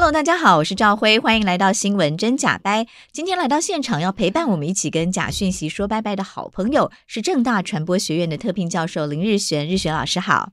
Hello，大家好，我是赵辉，欢迎来到新闻真假掰。今天来到现场要陪伴我们一起跟假讯息说拜拜的好朋友是正大传播学院的特聘教授林日璇，日璇老师好，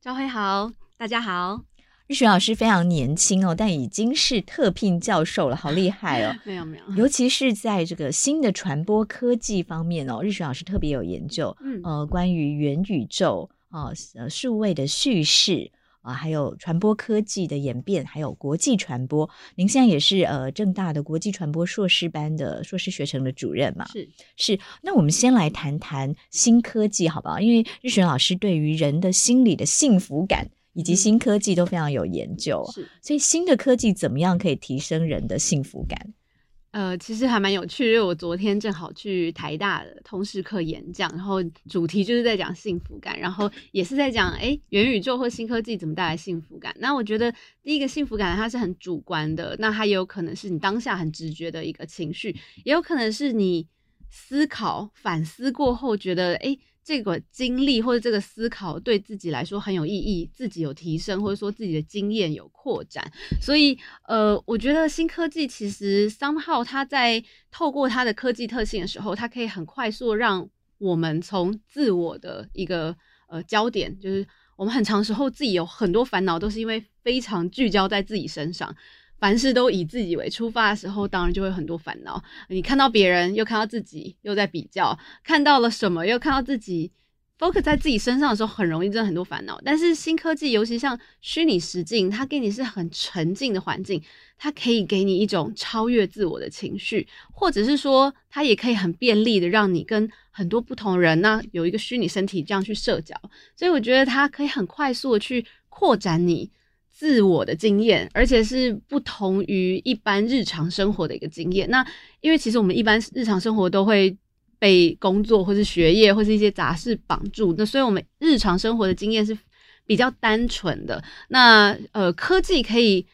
赵辉好，大家好。日璇老师非常年轻哦，但已经是特聘教授了，好厉害哦！没有没有，尤其是在这个新的传播科技方面哦，日璇老师特别有研究，嗯呃，关于元宇宙啊，呃，数位的叙事。啊，还有传播科技的演变，还有国际传播。您现在也是呃正大的国际传播硕士班的硕士学程的主任嘛？是是。那我们先来谈谈新科技，好不好？因为日璇老师对于人的心理的幸福感以及新科技都非常有研究，是。所以新的科技怎么样可以提升人的幸福感？呃，其实还蛮有趣，因为我昨天正好去台大的通识课演讲，然后主题就是在讲幸福感，然后也是在讲，哎，元宇宙或新科技怎么带来幸福感。那我觉得第一个幸福感它是很主观的，那它也有可能是你当下很直觉的一个情绪，也有可能是你思考反思过后觉得，哎。这个经历或者这个思考对自己来说很有意义，自己有提升，或者说自己的经验有扩展，所以呃，我觉得新科技其实 somehow 它在透过它的科技特性的时候，它可以很快速让我们从自我的一个呃焦点，就是我们很长时候自己有很多烦恼，都是因为非常聚焦在自己身上。凡事都以自己为出发的时候，当然就会很多烦恼。你看到别人，又看到自己，又在比较；看到了什么，又看到自己，focus 在自己身上的时候，很容易真的很多烦恼。但是新科技，尤其像虚拟实境，它给你是很沉浸的环境，它可以给你一种超越自我的情绪，或者是说，它也可以很便利的让你跟很多不同人呢，有一个虚拟身体这样去社交。所以我觉得它可以很快速的去扩展你。自我的经验，而且是不同于一般日常生活的一个经验。那因为其实我们一般日常生活都会被工作或是学业或是一些杂事绑住，那所以我们日常生活的经验是比较单纯的。那呃，科技可以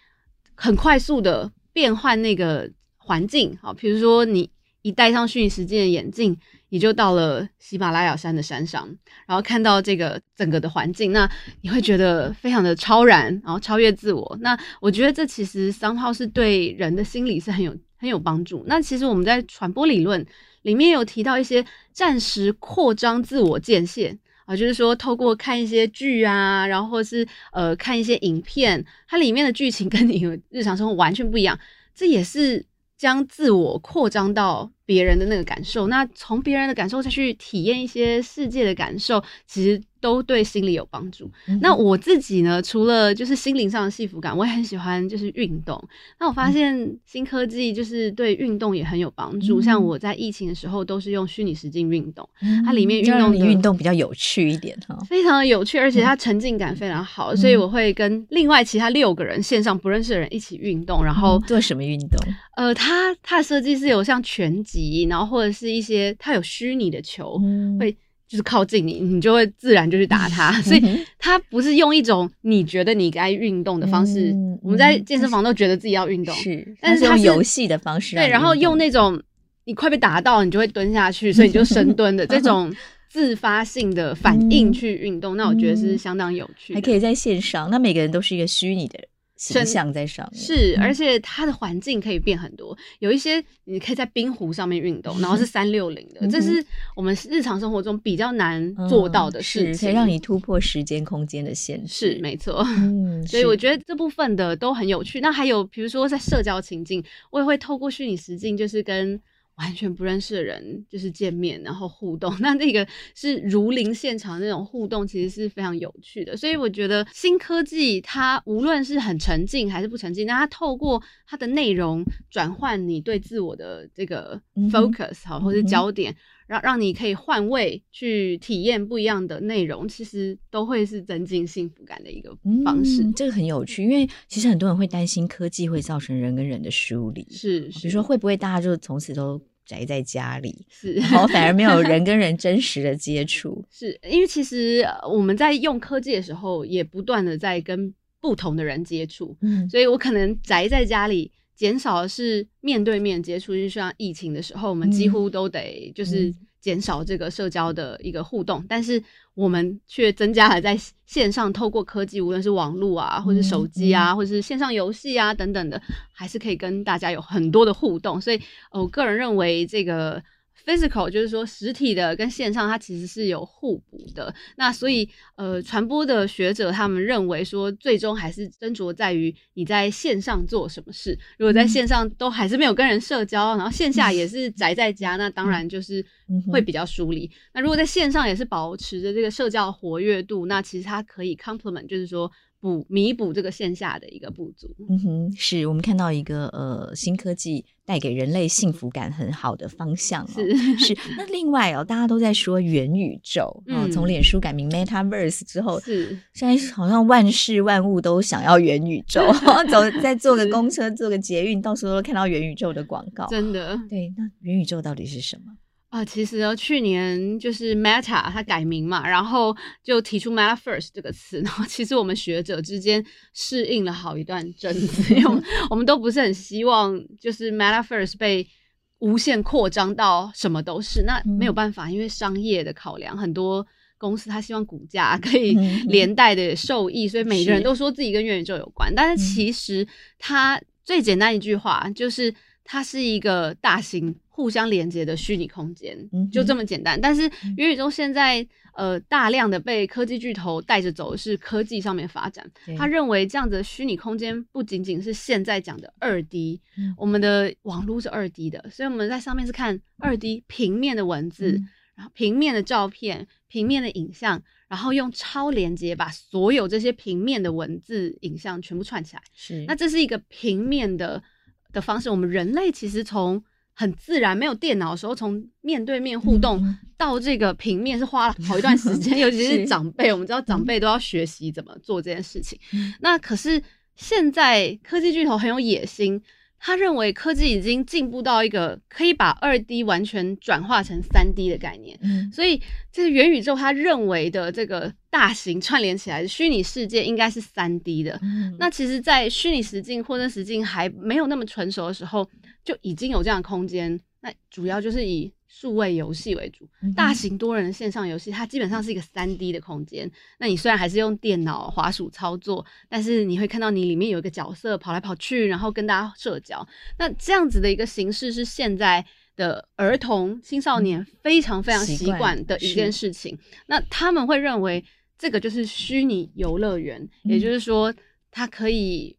很快速的变换那个环境，好，比如说你一戴上虚拟实境的眼镜。你就到了喜马拉雅山的山上，然后看到这个整个的环境，那你会觉得非常的超然，然后超越自我。那我觉得这其实三号是对人的心理是很有很有帮助。那其实我们在传播理论里面有提到一些暂时扩张自我界限啊，就是说透过看一些剧啊，然后是呃看一些影片，它里面的剧情跟你日常生活完全不一样，这也是将自我扩张到。别人的那个感受，那从别人的感受再去体验一些世界的感受，其实都对心理有帮助。嗯、那我自己呢，除了就是心灵上的幸福感，我也很喜欢就是运动。那我发现新科技就是对运动也很有帮助。嗯、像我在疫情的时候，都是用虚拟实境运动，嗯、它里面运动运动比较有趣一点哈，非常的有趣，而且它沉浸感非常好，嗯、所以我会跟另外其他六个人线上不认识的人一起运动，然后、嗯、做什么运动？呃，它它的设计是有像拳击。然后或者是一些它有虚拟的球，会就是靠近你，你就会自然就去打他。所以他不是用一种你觉得你该运动的方式。嗯、我们在健身房都觉得自己要运动，是，但是他是用游戏的方式。对，然后用那种你快被打到，你就会蹲下去，所以你就深蹲的 这种自发性的反应去运动。嗯、那我觉得是相当有趣，还可以在线上。那每个人都是一个虚拟的人。形象在上面是，而且它的环境可以变很多。有一些你可以在冰湖上面运动，然后是三六零的，这是我们日常生活中比较难做到的事情，可以让你突破时间空间的限制。是没错，嗯，所以我觉得这部分的都很有趣。那还有比如说在社交情境，我也会透过虚拟实境，就是跟。完全不认识的人就是见面，然后互动，那那个是如临现场那种互动，其实是非常有趣的。所以我觉得新科技它无论是很沉浸还是不沉浸，那它透过它的内容转换你对自我的这个 focus 好、嗯，或是焦点，让、嗯、让你可以换位去体验不一样的内容，其实都会是增进幸福感的一个方式。嗯、这个很有趣，因为其实很多人会担心科技会造成人跟人的疏离，是，是比如说会不会大家就从此都宅在家里，是，然后反而没有 人跟人真实的接触，是因为其实我们在用科技的时候，也不断的在跟不同的人接触，嗯，所以我可能宅在家里，减少的是面对面接触，就像疫情的时候，我们几乎都得就是。减少这个社交的一个互动，但是我们却增加了在线上透过科技，无论是网络啊，或是手机啊，或是线上游戏啊等等的，还是可以跟大家有很多的互动。所以，我个人认为这个。Physical 就是说实体的跟线上它其实是有互补的，那所以呃传播的学者他们认为说，最终还是斟酌在于你在线上做什么事。如果在线上都还是没有跟人社交，然后线下也是宅在家，那当然就是会比较疏离。那如果在线上也是保持着这个社交活跃度，那其实它可以 complement，就是说。补弥补这个线下的一个不足，嗯哼，是我们看到一个呃新科技带给人类幸福感很好的方向，哦，是是。那另外哦，大家都在说元宇宙，嗯，从脸书改名 Metaverse 之后，是现在好像万事万物都想要元宇宙，走再坐个公车，坐个捷运，到时候都看到元宇宙的广告，真的。对，那元宇宙到底是什么？啊，其实哦，去年就是 Meta 它改名嘛，然后就提出 Meta First 这个词，然后其实我们学者之间适应了好一段阵子，因为我们 都不是很希望就是 Meta First 被无限扩张到什么都是，那没有办法，因为商业的考量，很多公司它希望股价可以连带的受益，所以每个人都说自己跟元宇宙有关，但是其实它最简单一句话就是它是一个大型。互相连接的虚拟空间，就这么简单。但是元宇宙现在呃大量的被科技巨头带着走是科技上面发展。他认为这样子的虚拟空间不仅仅是现在讲的二 D，、嗯、我们的网络是二 D 的，所以我们在上面是看二 D 平面的文字，嗯、然后平面的照片、平面的影像，然后用超连接把所有这些平面的文字、影像全部串起来。是，那这是一个平面的的方式。我们人类其实从很自然，没有电脑的时候，从面对面互动到这个平面是花了好一段时间，尤其是长辈，我们知道长辈都要学习怎么做这件事情。那可是现在科技巨头很有野心，他认为科技已经进步到一个可以把二 D 完全转化成三 D 的概念。所以这个元宇宙，他认为的这个大型串联起来的虚拟世界应该是三 D 的。那其实，在虚拟实境或者实境还没有那么成熟的时候。就已经有这样的空间，那主要就是以数位游戏为主，大型多人的线上游戏，它基本上是一个三 D 的空间。那你虽然还是用电脑滑鼠操作，但是你会看到你里面有一个角色跑来跑去，然后跟大家社交。那这样子的一个形式是现在的儿童青少年非常非常习惯的一件事情。那他们会认为这个就是虚拟游乐园，嗯、也就是说，它可以。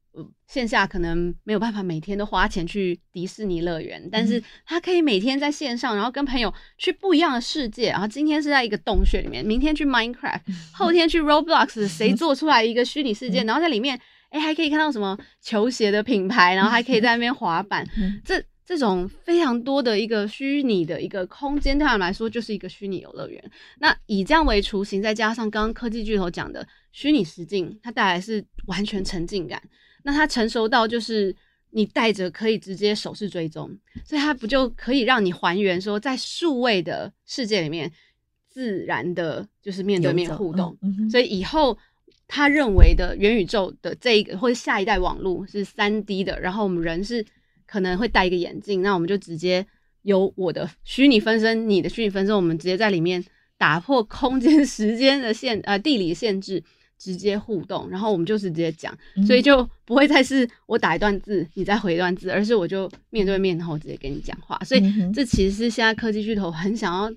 线下可能没有办法每天都花钱去迪士尼乐园，但是他可以每天在线上，然后跟朋友去不一样的世界。然后今天是在一个洞穴里面，明天去 Minecraft，后天去 Roblox，谁做出来一个虚拟世界？然后在里面，哎，还可以看到什么球鞋的品牌，然后还可以在那边滑板。这这种非常多的一个虚拟的一个空间，对他们来说就是一个虚拟游乐园。那以这样为雏形，再加上刚刚科技巨头讲的虚拟实境，它带来是完全沉浸感。那它成熟到就是你戴着可以直接手势追踪，所以它不就可以让你还原说在数位的世界里面自然的，就是面对面互动。嗯、所以以后他认为的元宇宙的这一个或者下一代网络是三 D 的，然后我们人是可能会戴一个眼镜，那我们就直接有我的虚拟分身，你的虚拟分身，我们直接在里面打破空间 时间的限呃地理限制。直接互动，然后我们就是直接讲，嗯、所以就不会再是我打一段字，你再回一段字，而是我就面对面，然后直接跟你讲话。所以这其实是现在科技巨头很想要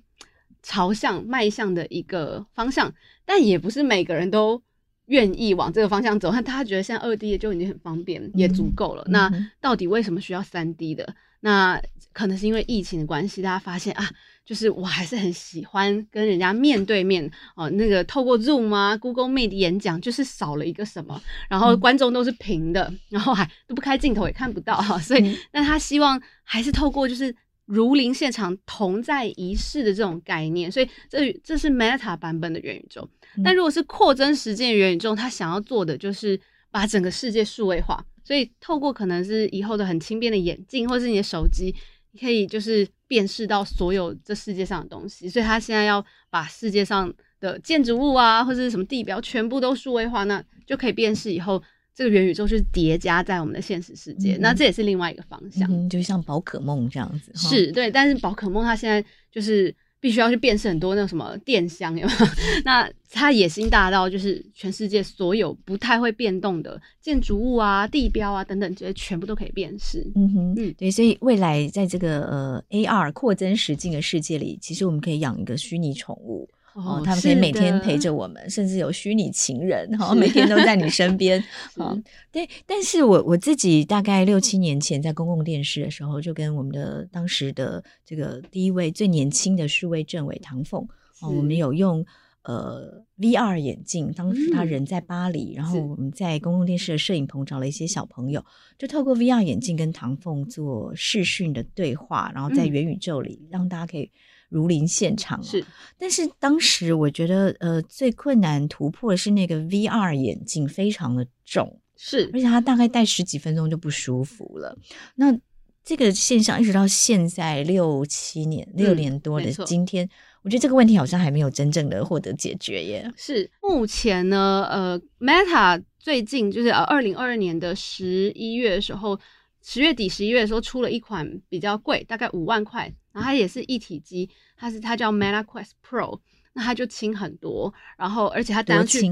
朝向迈向的一个方向，但也不是每个人都愿意往这个方向走。那他觉得现在二 D 的就已经很方便，也足够了。嗯、那到底为什么需要三 D 的？那可能是因为疫情的关系，大家发现啊。就是我还是很喜欢跟人家面对面哦、呃，那个透过 Zoom 啊、Google Meet 演讲，就是少了一个什么，然后观众都是平的，嗯、然后还都不开镜头也看不到哈，所以，那、嗯、他希望还是透过就是如临现场、同在一室的这种概念，所以这这是 Meta 版本的元宇宙。嗯、但如果是扩增实境元宇宙，他想要做的就是把整个世界数位化，所以透过可能是以后的很轻便的眼镜，或是你的手机。你可以就是辨识到所有这世界上的东西，所以他现在要把世界上的建筑物啊，或者是什么地标全部都数位化，那就可以辨识以后这个元宇宙就是叠加在我们的现实世界，嗯、那这也是另外一个方向，嗯、就像宝可梦这样子。是对，但是宝可梦它现在就是。必须要去辨识很多那种什么电箱，有没有？那它野心大到就是全世界所有不太会变动的建筑物啊、地标啊等等这些全部都可以辨识。嗯哼，嗯，对，所以未来在这个呃 AR 扩增实境的世界里，其实我们可以养一个虚拟宠物。哦，他们可以每天陪着我们，甚至有虚拟情人，哈是，每天都在你身边。好是，对。但是我我自己大概六七年前在公共电视的时候，就跟我们的当时的这个第一位最年轻的数位政委唐凤，哦，我们有用呃 VR 眼镜，当时他人在巴黎，嗯、然后我们在公共电视的摄影棚找了一些小朋友，就透过 VR 眼镜跟唐凤做视讯的对话，然后在元宇宙里、嗯、让大家可以。如临现场是，但是当时我觉得，呃，最困难突破的是那个 VR 眼镜非常的重，是，而且它大概戴十几分钟就不舒服了。那这个现象一直到现在六七年、六年多的今天，嗯、我觉得这个问题好像还没有真正的获得解决耶。是，目前呢，呃，Meta 最近就是呃，二零二二年的十一月的时候，十月底、十一月的时候出了一款比较贵，大概五万块。然后它也是一体机，它是它叫 Meta Quest Pro，那它就轻很多，然后而且它戴上去，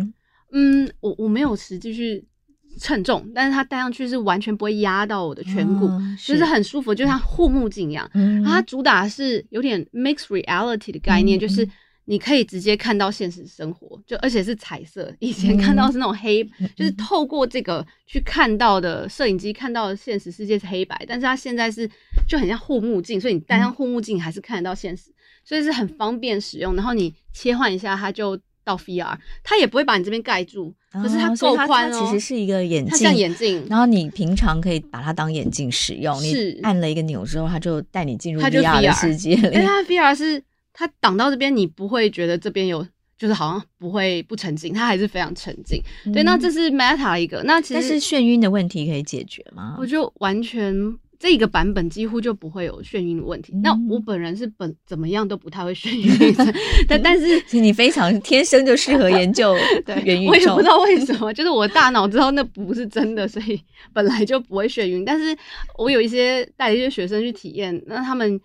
嗯，我我没有实际去称重，但是它戴上去是完全不会压到我的颧骨，就是很舒服，就像护目镜一样。嗯、它主打是有点 mixed reality 的概念，嗯、就是。你可以直接看到现实生活，就而且是彩色。以前看到是那种黑，嗯、就是透过这个去看到的摄影机看到的现实世界是黑白，但是它现在是就很像护目镜，所以你戴上护目镜还是看得到现实，所以是很方便使用。然后你切换一下，它就到 VR，它也不会把你这边盖住，可是它够宽哦。它其实是一个眼镜，它像眼镜。然后你平常可以把它当眼镜使用，是你按了一个钮之后，它就带你进入 VR 的世界里。因为它 VR 是。它挡到这边，你不会觉得这边有，就是好像不会不沉浸，它还是非常沉浸。嗯、对，那这是 Meta 一个，那其实但是眩晕的问题可以解决吗？我就完全这个版本几乎就不会有眩晕的问题。嗯、那我本人是本怎么样都不太会眩晕，但但是 其实你非常天生就适合研究 元宇宙。我也不知道为什么，就是我大脑知道那不是真的，所以本来就不会眩晕。但是我有一些带一些学生去体验，那他们。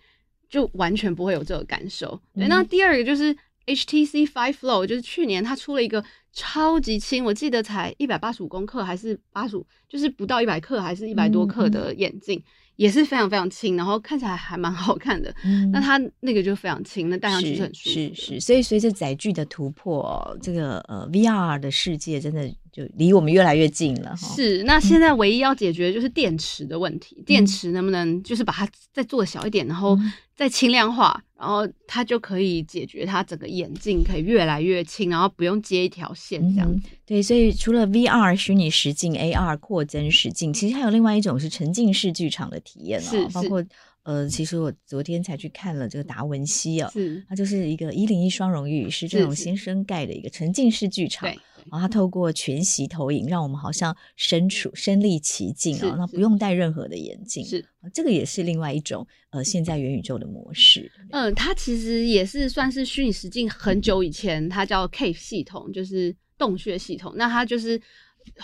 就完全不会有这个感受。对，嗯、那第二个就是 HTC Five Flow，就是去年它出了一个超级轻，我记得才一百八十五公克还是八十五，就是不到一百克还是一百多克的眼镜，嗯、也是非常非常轻，然后看起来还蛮好看的。嗯、那它那个就非常轻，那戴上去是很舒服。是是，是，所以随着载具的突破，这个呃 VR 的世界真的就离我们越来越近了。是，那现在唯一要解决的就是电池的问题，嗯、电池能不能就是把它再做小一点，然后。再轻量化，然后它就可以解决它整个眼镜可以越来越轻，然后不用接一条线这样对，所以除了 VR 虚拟实境、AR 扩增实境，其实还有另外一种是沉浸式剧场的体验哦，包括。呃，其实我昨天才去看了这个达文西哦，是它就是一个一零一双荣誉，是这种先生盖的一个沉浸式剧场。然后它透过全息投影，让我们好像身处身历其境啊，那不用戴任何的眼镜，是这个也是另外一种呃现在元宇宙的模式。嗯，它其实也是算是虚拟实境很久以前，它叫 Cave 系统，就是洞穴系统。那它就是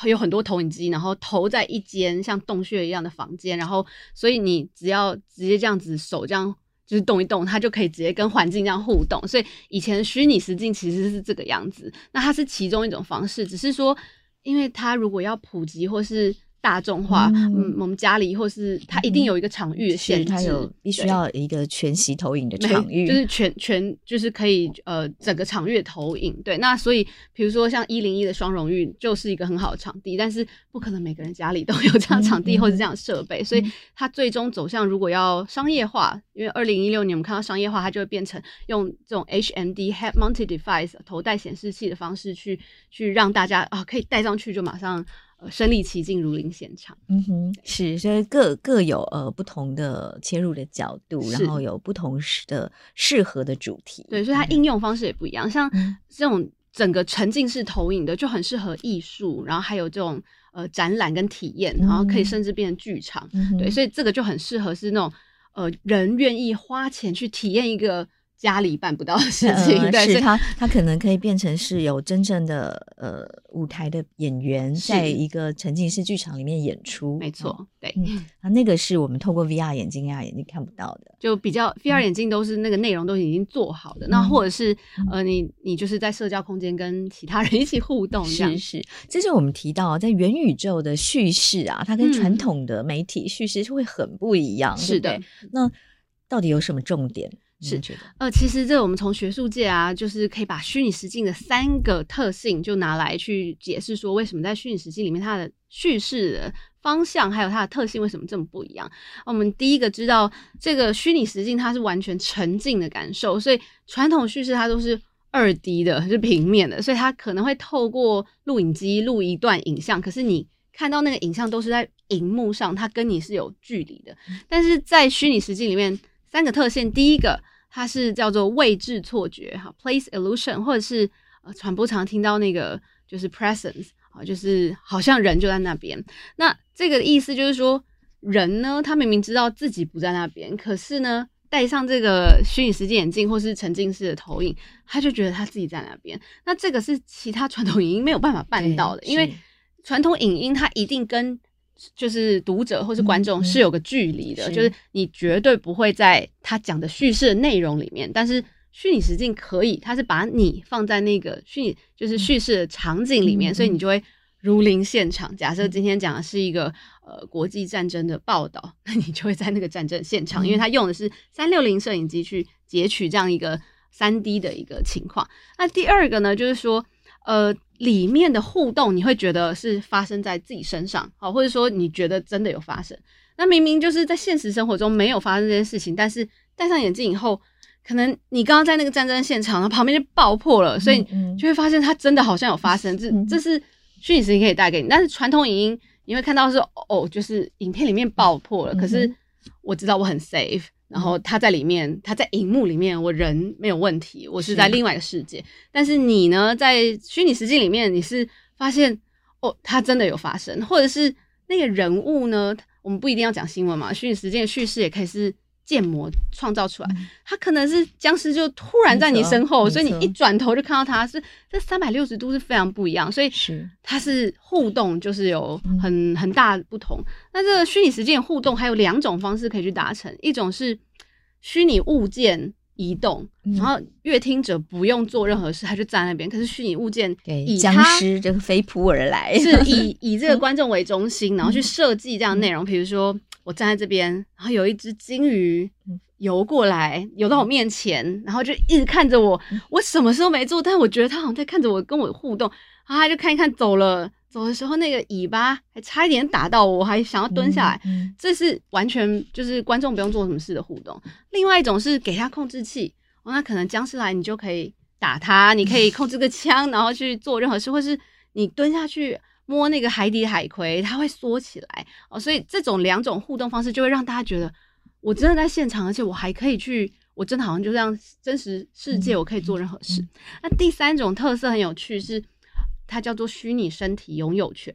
有很多投影机，然后投在一间像洞穴一样的房间，然后所以你只要直接这样子手这样。就是动一动，它就可以直接跟环境这样互动，所以以前虚拟实境其实是这个样子。那它是其中一种方式，只是说，因为它如果要普及或是。大众化，嗯，我们家里或是它一定有一个场域的限制，它有必须要一个全息投影的场域，就是全全就是可以呃整个场域的投影。对，那所以比如说像一零一的双荣誉就是一个很好的场地，但是不可能每个人家里都有这样场地或者这样设备，所以它最终走向如果要商业化，因为二零一六年我们看到商业化，它就会变成用这种 HMD Head Mounted Device 头戴显示器的方式去去让大家啊可以戴上去就马上。身临其境，如临现场。嗯哼，是，所以各各有呃不同的切入的角度，然后有不同的适合的主题。对，所以它应用方式也不一样。嗯、像这种整个沉浸式投影的，就很适合艺术，然后还有这种呃展览跟体验，然后可以甚至变成剧场。嗯、对，所以这个就很适合是那种呃人愿意花钱去体验一个。家里办不到的事情，呃、对，是他他可能可以变成是有真正的呃舞台的演员，在一个沉浸式剧场里面演出，没错，对，啊，那个是我们透过 VR 眼镜、AR 眼镜看不到的，就比较 VR 眼镜都是那个内容都已经做好的，嗯、那或者是呃，你你就是在社交空间跟其他人一起互动，这样。是是，这是我们提到在元宇宙的叙事啊，它跟传统的媒体叙事是会很不一样，是的，那到底有什么重点？是，呃，其实这我们从学术界啊，就是可以把虚拟实境的三个特性就拿来去解释，说为什么在虚拟实境里面它的叙事的方向还有它的特性为什么这么不一样。我们第一个知道，这个虚拟实境它是完全沉浸的感受，所以传统叙事它都是二 D 的，是平面的，所以它可能会透过录影机录一段影像，可是你看到那个影像都是在荧幕上，它跟你是有距离的。但是在虚拟实境里面，三个特性，第一个。它是叫做位置错觉哈，place illusion，或者是呃传播常听到那个就是 presence 啊，就是好像人就在那边。那这个意思就是说，人呢，他明明知道自己不在那边，可是呢，戴上这个虚拟实际眼镜或是沉浸式的投影，他就觉得他自己在那边。那这个是其他传统影音没有办法办到的，因为传统影音它一定跟就是读者或是观众是有个距离的，就是你绝对不会在他讲的叙事的内容里面，但是虚拟实境可以，它是把你放在那个虚拟就是叙事的场景里面，嗯、所以你就会如临现场。假设今天讲的是一个呃国际战争的报道，那你就会在那个战争现场，嗯、因为他用的是三六零摄影机去截取这样一个三 D 的一个情况。那第二个呢，就是说。呃，里面的互动你会觉得是发生在自己身上，好，或者说你觉得真的有发生。那明明就是在现实生活中没有发生这件事情，但是戴上眼镜以后，可能你刚刚在那个战争现场，然后旁边就爆破了，所以就会发现它真的好像有发生。这这是虚拟实境可以带给你，但是传统影音你会看到是哦，就是影片里面爆破了，可是我知道我很 safe。然后他在里面，他在荧幕里面，我人没有问题，我是在另外一个世界。是但是你呢，在虚拟实境里面，你是发现哦，他真的有发生，或者是那个人物呢？我们不一定要讲新闻嘛，虚拟实境的叙事也可以是建模创造出来。他可能是僵尸，就突然在你身后，所以你一转头就看到他是这三百六十度是非常不一样，所以是它是互动，就是有很很大不同。那这个虚拟实境的互动还有两种方式可以去达成，一种是。虚拟物件移动，然后阅听者不用做任何事，他就站在那边。可是虚拟物件以僵尸这个飞扑而来，是以 以这个观众为中心，然后去设计这样内容。比如说，我站在这边，然后有一只金鱼游过来，游到我面前，然后就一直看着我。我什么事都没做，但我觉得它好像在看着我，跟我互动。然后他就看一看，走了。走的时候，那个尾巴还差一点打到我，我还想要蹲下来。嗯嗯、这是完全就是观众不用做什么事的互动。另外一种是给他控制器，哦，那可能僵尸来，你就可以打他，你可以控制个枪，然后去做任何事，或是你蹲下去摸那个海底海葵，它会缩起来哦。所以这种两种互动方式就会让大家觉得我真的在现场，而且我还可以去，我真的好像就这样真实世界，我可以做任何事。嗯嗯、那第三种特色很有趣，是它叫做虚拟身体拥有权，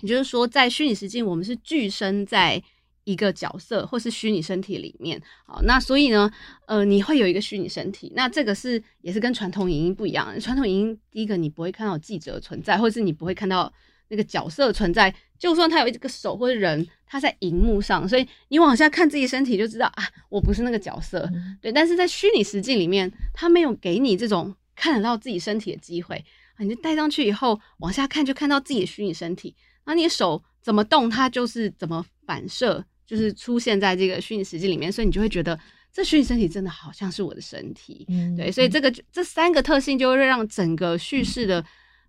也就是说，在虚拟实境，我们是具身在。一个角色或是虚拟身体里面，好，那所以呢，呃，你会有一个虚拟身体，那这个是也是跟传统影音不一样。传统影音第一个你不会看到记者存在，或是你不会看到那个角色存在，就算他有一个手或者人，他在荧幕上，所以你往下看自己身体就知道啊，我不是那个角色，嗯、对。但是在虚拟实境里面，他没有给你这种看得到自己身体的机会啊，你就戴上去以后往下看就看到自己的虚拟身体，那你的手怎么动，它就是怎么反射。就是出现在这个虚拟实境里面，所以你就会觉得这虚拟身体真的好像是我的身体，嗯、对，所以这个这三个特性就会让整个叙事的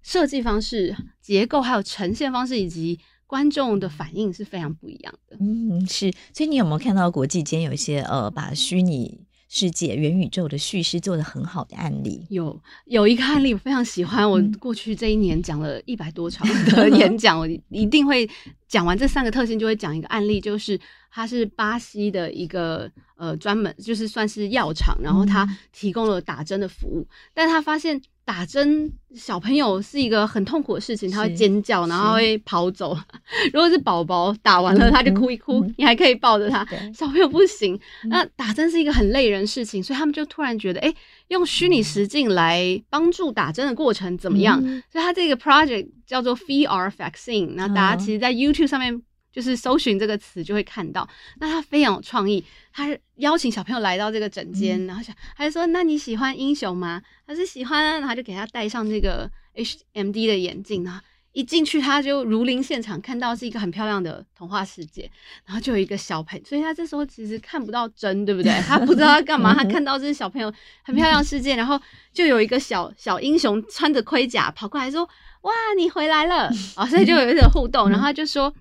设计方式、结构还有呈现方式以及观众的反应是非常不一样的。嗯，是，所以你有没有看到国际间有一些呃，把虚拟世界、元宇宙的叙事做得很好的案例？有有一个案例我非常喜欢，我过去这一年讲了一百多场 的演讲，我一定会讲完这三个特性，就会讲一个案例，就是它是巴西的一个呃专门就是算是药厂，然后它提供了打针的服务，但他发现。打针小朋友是一个很痛苦的事情，他会尖叫，然后会跑走。如果是宝宝打完了，他就哭一哭，嗯、你还可以抱着他。小朋友不行。嗯、那打针是一个很累人的事情，所以他们就突然觉得，哎、欸，用虚拟实境来帮助打针的过程怎么样？嗯、所以他这个 project 叫做 VR Vaccine。那大家其实，在 YouTube 上面。就是搜寻这个词就会看到，那他非常有创意，他是邀请小朋友来到这个诊间，嗯、然后想，他就说，那你喜欢英雄吗？他是喜欢，然后就给他戴上这个 HMD 的眼镜，然后一进去他就如临现场，看到是一个很漂亮的童话世界，然后就有一个小朋友，所以他这时候其实看不到真，对不对？他不知道他干嘛，他看到这是小朋友很漂亮的世界，然后就有一个小小英雄穿着盔甲跑过来说：“哇，你回来了！”啊，所以就有一个互动，然后他就说。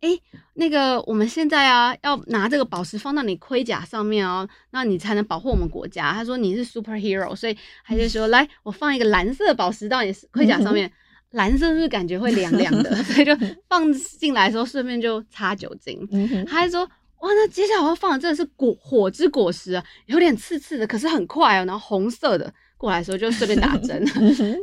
哎，那个，我们现在啊，要拿这个宝石放到你盔甲上面哦，那你才能保护我们国家。他说你是 superhero，所以他就说，来，我放一个蓝色的宝石到你 盔甲上面，蓝色是不是感觉会凉凉的？所以就放进来的时候，顺便就擦酒精。他还说，哇，那接下来我要放的真的是果火之果实啊，有点刺刺的，可是很快哦，然后红色的。过来的时候就顺便打针，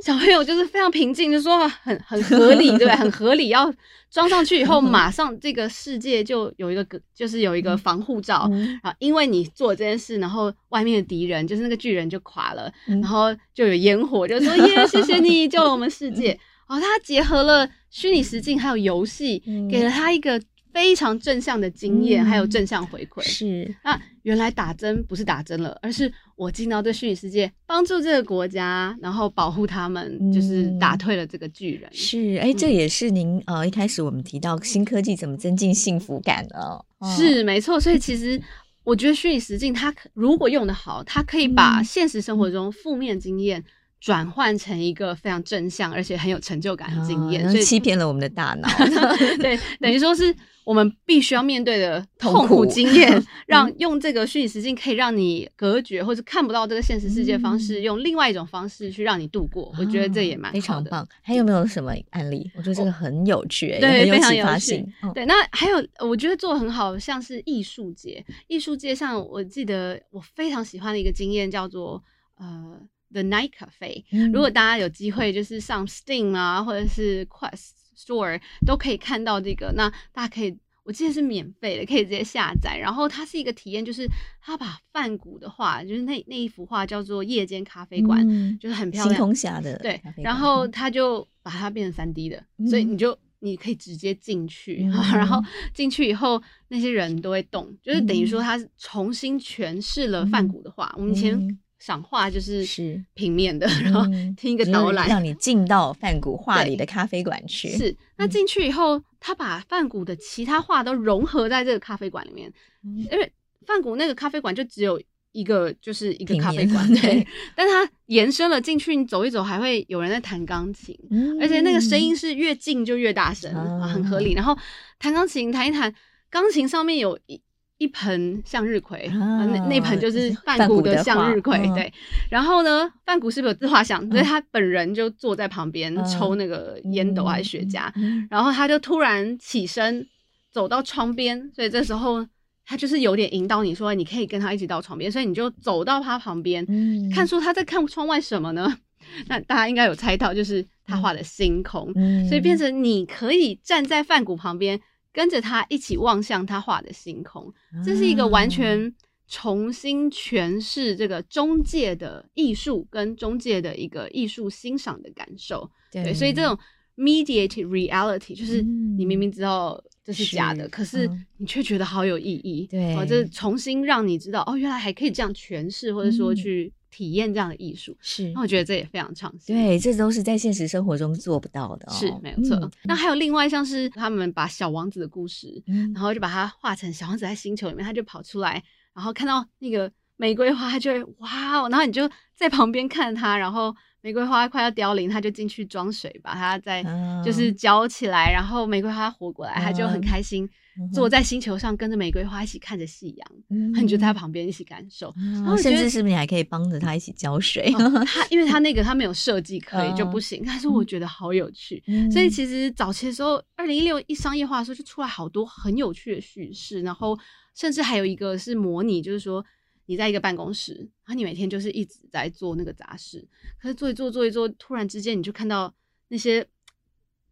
小朋友就是非常平静，就说很很合理，对？很合理。要装上去以后，马上这个世界就有一个，就是有一个防护罩啊，因为你做这件事，然后外面的敌人就是那个巨人就垮了，然后就有烟火，就说耶，谢谢你救了我们世界。然后他结合了虚拟实境还有游戏，给了他一个。非常正向的经验，嗯、还有正向回馈。是，那原来打针不是打针了，而是我进到这虚拟世界，帮助这个国家，然后保护他们，嗯、就是打退了这个巨人。是，哎、欸，这也是您呃一开始我们提到新科技怎么增进幸福感哦。是，没错。所以其实我觉得虚拟实境它如果用得好，它可以把现实生活中负面经验。转换成一个非常正向而且很有成就感的经验，哦、所以欺骗了我们的大脑。对，等于说是我们必须要面对的痛苦经验，让用这个虚拟实境可以让你隔绝或者看不到这个现实世界方式，嗯、用另外一种方式去让你度过。我觉得这也蛮非常棒。还有没有什么案例？我觉得这个很有趣、欸，对，非常有启发性。对，那还有我觉得做的很好，像是艺术节，艺术节上我记得我非常喜欢的一个经验叫做呃。The Night Cafe，、嗯、如果大家有机会，就是上 Steam 啊，或者是 Quest Store 都可以看到这个。那大家可以，我记得是免费的，可以直接下载。然后它是一个体验，就是他把梵谷的画，就是那那一幅画叫做《夜间咖啡馆》，嗯、就是很漂亮，的对。然后他就把它变成三 D 的，嗯、所以你就你可以直接进去，嗯、然后进去以后那些人都会动，就是等于说他重新诠释了梵谷的画。嗯、我们以前。赏画就是是平面的，然后听一个导览，让你进到梵谷画里的咖啡馆去。是，那进去以后，嗯、他把梵谷的其他画都融合在这个咖啡馆里面，嗯、因为梵谷那个咖啡馆就只有一个，就是一个咖啡馆，对。但它延伸了进去，你走一走，还会有人在弹钢琴，嗯、而且那个声音是越近就越大声，嗯、很合理。然后弹钢琴，弹一弹，钢琴上面有一。一盆向日葵，啊、那那盆就是梵谷的向日葵，对。然后呢，梵谷是不是有自画像？嗯、所以他本人就坐在旁边抽那个烟斗还是雪茄，然后他就突然起身走到窗边，所以这时候他就是有点引导你说，你可以跟他一起到床边，所以你就走到他旁边，嗯看出他在看窗外什么呢？那大家应该有猜到，就是他画的星空，嗯所以变成你可以站在梵谷旁边，跟着他一起望向他画的星空，这是一个完全重新诠释这个中介的艺术跟中介的一个艺术欣赏的感受。对，所以这种 mediated reality 就是你明明知道这是假的，是可是你却觉得好有意义。对，哦，这重新让你知道哦，原来还可以这样诠释，或者说去体验这样的艺术。是，那我觉得这也非常创新。对，这都是在现实生活中做不到的哦。是，没有错。嗯那还有另外像是他们把小王子的故事，嗯然后就把它画成小王子在星球里面，他就跑出来，然后看到那个玫瑰花，他就会哇哦，然后你就在旁边看他，然后玫瑰花快要凋零，他就进去装水，把它再就是浇起来，然后玫瑰花活过来，他就很开心，坐在星球上跟着玫瑰花一起看着夕阳，你就在他旁边一起感受，然后甚至是不是你还可以帮着他一起浇水？他因为他那个他没有设计 可以就不行，但是我觉得好有趣，所以其实早期的时候，二零一六一商业化的时候就出来好多很有趣的叙事，然后甚至还有一个是模拟，就是说。你在一个办公室，然后你每天就是一直在做那个杂事，可是做一做做一做，突然之间你就看到那些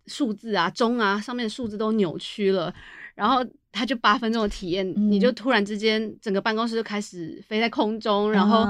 数字啊、钟啊上面的数字都扭曲了，然后他就八分钟的体验，嗯、你就突然之间整个办公室就开始飞在空中，然后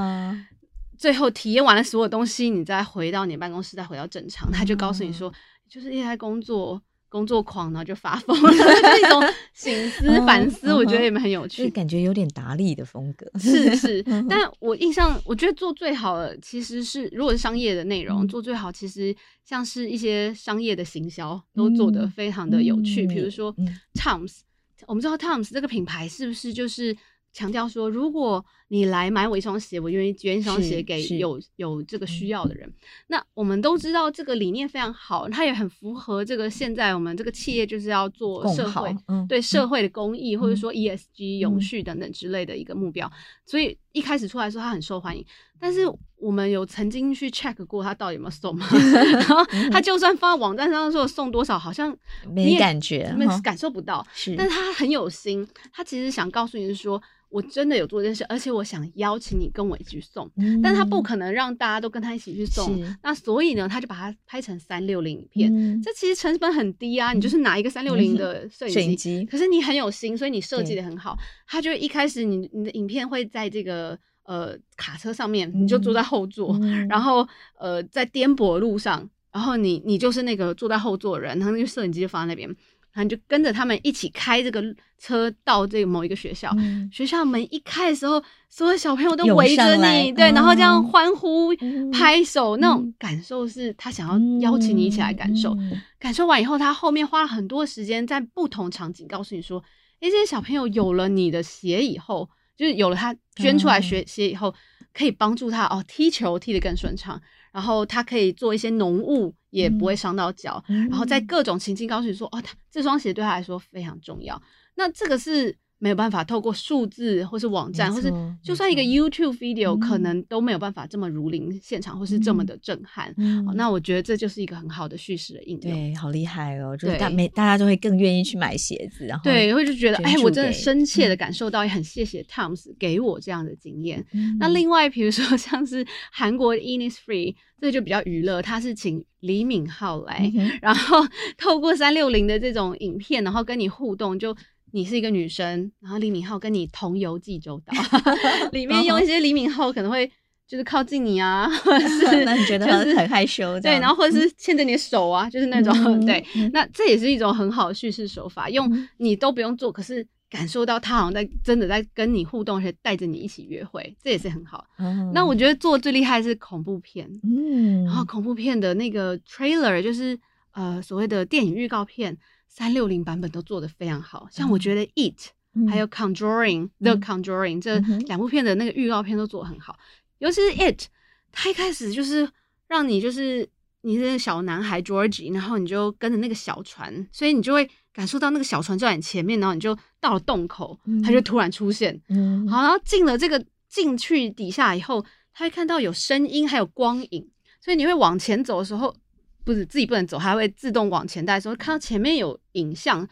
最后体验完了所有东西，你再回到你的办公室，再回到正常，他就告诉你说，就是一直在工作。工作狂，然后就发疯了，这种醒思反思，我觉得也很有趣，就感觉有点达利的风格。是 是，但我印象，我觉得做最好的其实是，如果是商业的内容、嗯、做最好，其实像是一些商业的行销都做得非常的有趣。比、嗯、如说 Toms，、嗯、我们知道 Toms 这个品牌是不是就是？强调说，如果你来买我一双鞋，我愿意捐一双鞋给有有这个需要的人。嗯、那我们都知道这个理念非常好，它也很符合这个现在我们这个企业就是要做社会、嗯、对社会的公益，嗯、或者说 ESG 永续等等之类的一个目标。嗯、所以一开始出来的时候，它很受欢迎。但是我们有曾经去 check 过它到底有没有送吗？然后它就算放在网站上说送多少，好像没感觉，没感受不到。是，但是他很有心，他其实想告诉你是说。我真的有做这件事，而且我想邀请你跟我一起去送，嗯、但他不可能让大家都跟他一起去送，那所以呢，他就把它拍成三六零影片，嗯、这其实成本很低啊，嗯、你就是拿一个三六零的 摄影机，可是你很有心，所以你设计的很好，他就一开始你你的影片会在这个呃卡车上面，你就坐在后座，嗯、然后呃在颠簸路上，然后你你就是那个坐在后座的人，然后那个摄影机就放在那边。然后你就跟着他们一起开这个车到这个某一个学校，嗯、学校门一开的时候，所有小朋友都围着你，对，嗯、然后这样欢呼、嗯、拍手，那种感受是他想要邀请你一起来感受。嗯、感受完以后，他后面花了很多时间在不同场景告诉你说，哎，这些小朋友有了你的鞋以后，就是有了他捐出来学鞋以后，嗯、可以帮助他哦踢球踢得更顺畅。然后他可以做一些农务，也不会伤到脚。嗯、然后在各种情境告诉你说，哦，他这双鞋对他来说非常重要。那这个是没有办法透过数字或是网站，或是就算一个 YouTube video，、嗯、可能都没有办法这么如临现场，或是这么的震撼。嗯、那我觉得这就是一个很好的叙事的应用。对，好厉害哦！就是大每大家都会更愿意去买鞋子，然后对，会就觉得哎，我真的深切的感受到，也很谢谢 Toms 给我这样的经验。嗯、那另外，比如说像是韩国的 Innisfree。这就比较娱乐，他是请李敏镐来，嗯、然后透过三六零的这种影片，然后跟你互动。就你是一个女生，然后李敏镐跟你同游济州岛，里面用一些李敏镐可能会就是靠近你啊，或者是 那你觉得很害羞，对，然后或者是牵着你的手啊，就是那种、嗯、对，那这也是一种很好的叙事手法，用你都不用做，可是。感受到他好像在真的在跟你互动，而且带着你一起约会，这也是很好。嗯、那我觉得做最厉害是恐怖片，嗯，然后恐怖片的那个 trailer 就是呃所谓的电影预告片，三六零版本都做得非常好。像我觉得 It、嗯、还有 Conjuring、嗯、The Conjuring、嗯、这两部片的那个预告片都做得很好，嗯、尤其是 It，它一开始就是让你就是你是小男孩 Georgie，然后你就跟着那个小船，所以你就会。感受到那个小船就在你前面，然后你就到了洞口，嗯、它就突然出现，嗯，好，然后进了这个进去底下以后，他会看到有声音还有光影，所以你会往前走的时候，不是自己不能走，还会自动往前带的时候，看到前面有影像，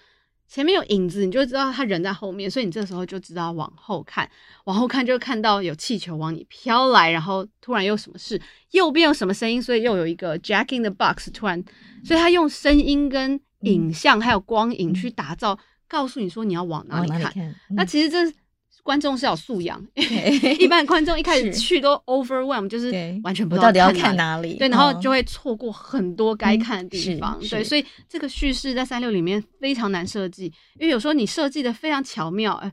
前面有影子，你就知道他人在后面，所以你这时候就知道往后看，往后看就看到有气球往你飘来，然后突然又什么事，右边有什么声音，所以又有一个 Jack in the Box，突然，所以他用声音跟影像还有光影去打造，嗯、告诉你说你要往哪里看。里看嗯、那其实这。观众是有素养，一般观众一开始去都 overwhelm，就是完全不知道到底要看哪里，对，然后就会错过很多该看的地方，对，所以这个叙事在三六里面非常难设计，因为有时候你设计的非常巧妙，哎，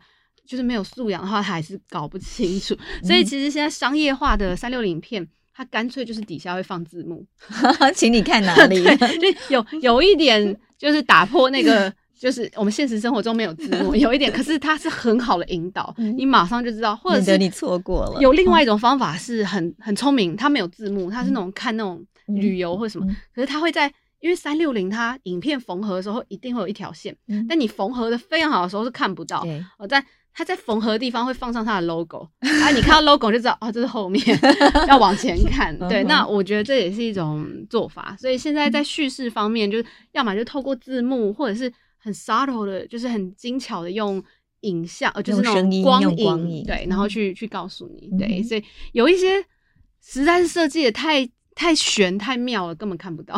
就是没有素养的话，他还是搞不清楚。所以其实现在商业化的三六零片，它干脆就是底下会放字幕，请你看哪里，就有有一点就是打破那个。就是我们现实生活中没有字幕，有一点，可是它是很好的引导，你马上就知道，或者是你错过了。有另外一种方法是很很聪明，它没有字幕，它是那种看那种旅游或什么，可是它会在，因为三六零它影片缝合的时候一定会有一条线，但你缝合的非常好的时候是看不到。我在它在缝合的地方会放上它的 logo，啊，你看到 logo 就知道哦，这是后面 要往前看。对，那我觉得这也是一种做法。所以现在在叙事方面，就是要么就透过字幕，或者是。很 subtle 的，就是很精巧的用影像，呃，就是那种光影，光影对，然后去去告诉你，嗯、对，所以有一些实在是设计的太太玄太妙了，根本看不到。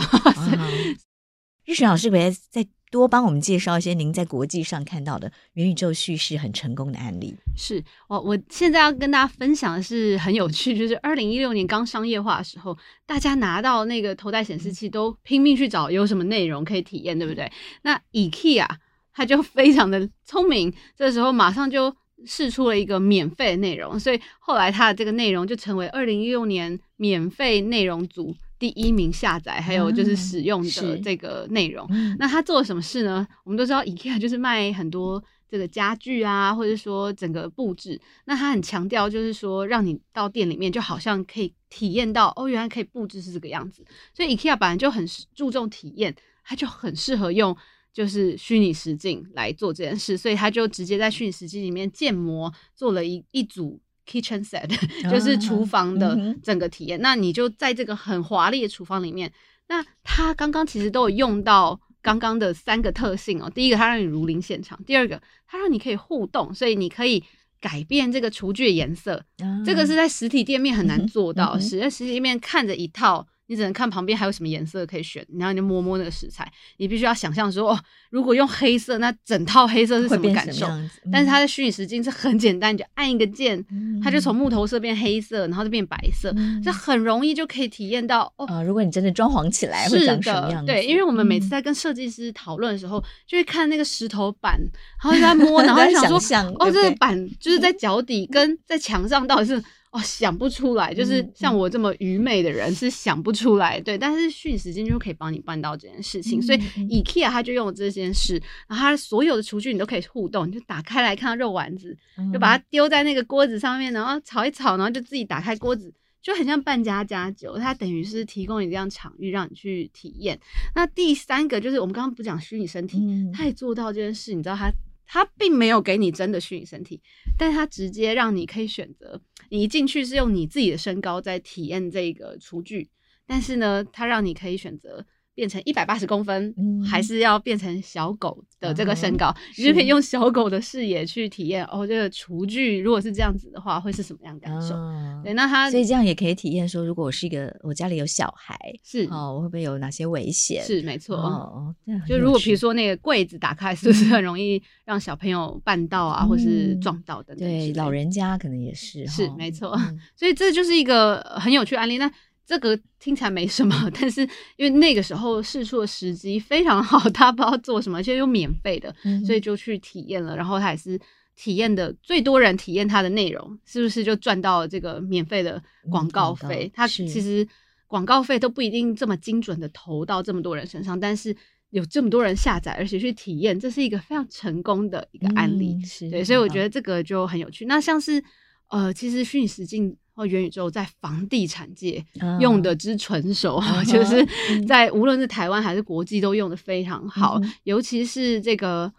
日璇老师，可以再多帮我们介绍一些您在国际上看到的元宇宙叙事很成功的案例。是我我现在要跟大家分享的是很有趣，就是二零一六年刚商业化的时候，大家拿到那个头戴显示器都拼命去找有什么内容可以体验，对不对？那 IKEA 他就非常的聪明，这时候马上就试出了一个免费的内容，所以后来他的这个内容就成为二零一六年免费内容组。第一名下载，还有就是使用的这个内容。嗯、那他做了什么事呢？我们都知道，IKEA 就是卖很多这个家具啊，或者说整个布置。那他很强调，就是说让你到店里面，就好像可以体验到哦，原来可以布置是这个样子。所以 IKEA 本来就很注重体验，它就很适合用就是虚拟实境来做这件事。所以他就直接在虚拟实境里面建模做了一一组。Kitchen set 就是厨房的整个体验，uh. 那你就在这个很华丽的厨房里面。那它刚刚其实都有用到刚刚的三个特性哦。第一个，它让你如临现场；第二个，它让你可以互动，所以你可以改变这个厨具的颜色。Uh. 这个是在实体店面很难做到，uh. 实在实体店面看着一套。你只能看旁边还有什么颜色可以选，然后你就摸摸那个食材。你必须要想象说，哦，如果用黑色，那整套黑色是什么感受？嗯、但是它的虚拟实境是很简单，你就按一个键，嗯、它就从木头色变黑色，然后就变白色，这、嗯、很容易就可以体验到哦、呃。如果你真的装潢起来会长什么样子？对，因为我们每次在跟设计师讨论的时候，嗯、就会看那个石头板，然后就在摸，然后就想说，哦，这个板就是在脚底跟在墙上到底是。哦，想不出来，就是像我这么愚昧的人是想不出来，对。但是虚拟实境就可以帮你办到这件事情，所以 IKEA 它就用了这件事，然后它所有的厨具你都可以互动，你就打开来看到肉丸子，就把它丢在那个锅子上面，然后炒一炒，然后就自己打开锅子，就很像办家家酒。它等于是提供你这样场域让你去体验。那第三个就是我们刚刚不讲虚拟身体，它也做到这件事，你知道它。它并没有给你真的虚拟身体，但是它直接让你可以选择，你一进去是用你自己的身高在体验这个厨具，但是呢，它让你可以选择。变成一百八十公分，嗯、还是要变成小狗的这个身高，哦、你就可以用小狗的视野去体验哦。这个厨具如果是这样子的话，会是什么样感受？哦、对，那它所以这样也可以体验说，如果我是一个我家里有小孩，是哦，我会不会有哪些危险？是没错哦。就如果比如说那个柜子打开，是不是很容易让小朋友绊到啊，嗯、或是撞到的？对，老人家可能也是是没错。嗯、所以这就是一个很有趣的案例。那这个听起来没什么，但是因为那个时候试出的时机非常好，他不知道做什么，而且又免费的，所以就去体验了。然后他也是体验的最多人体验他的内容，是不是就赚到了这个免费的广告费？嗯、他其实广告费都不一定这么精准的投到这么多人身上，但是有这么多人下载，而且去体验，这是一个非常成功的一个案例。嗯、是对，所以我觉得这个就很有趣。那像是呃，其实虚拟实境。或元宇宙在房地产界用的之纯熟，uh. 就是在无论是台湾还是国际都用的非常好，uh. 尤其是这个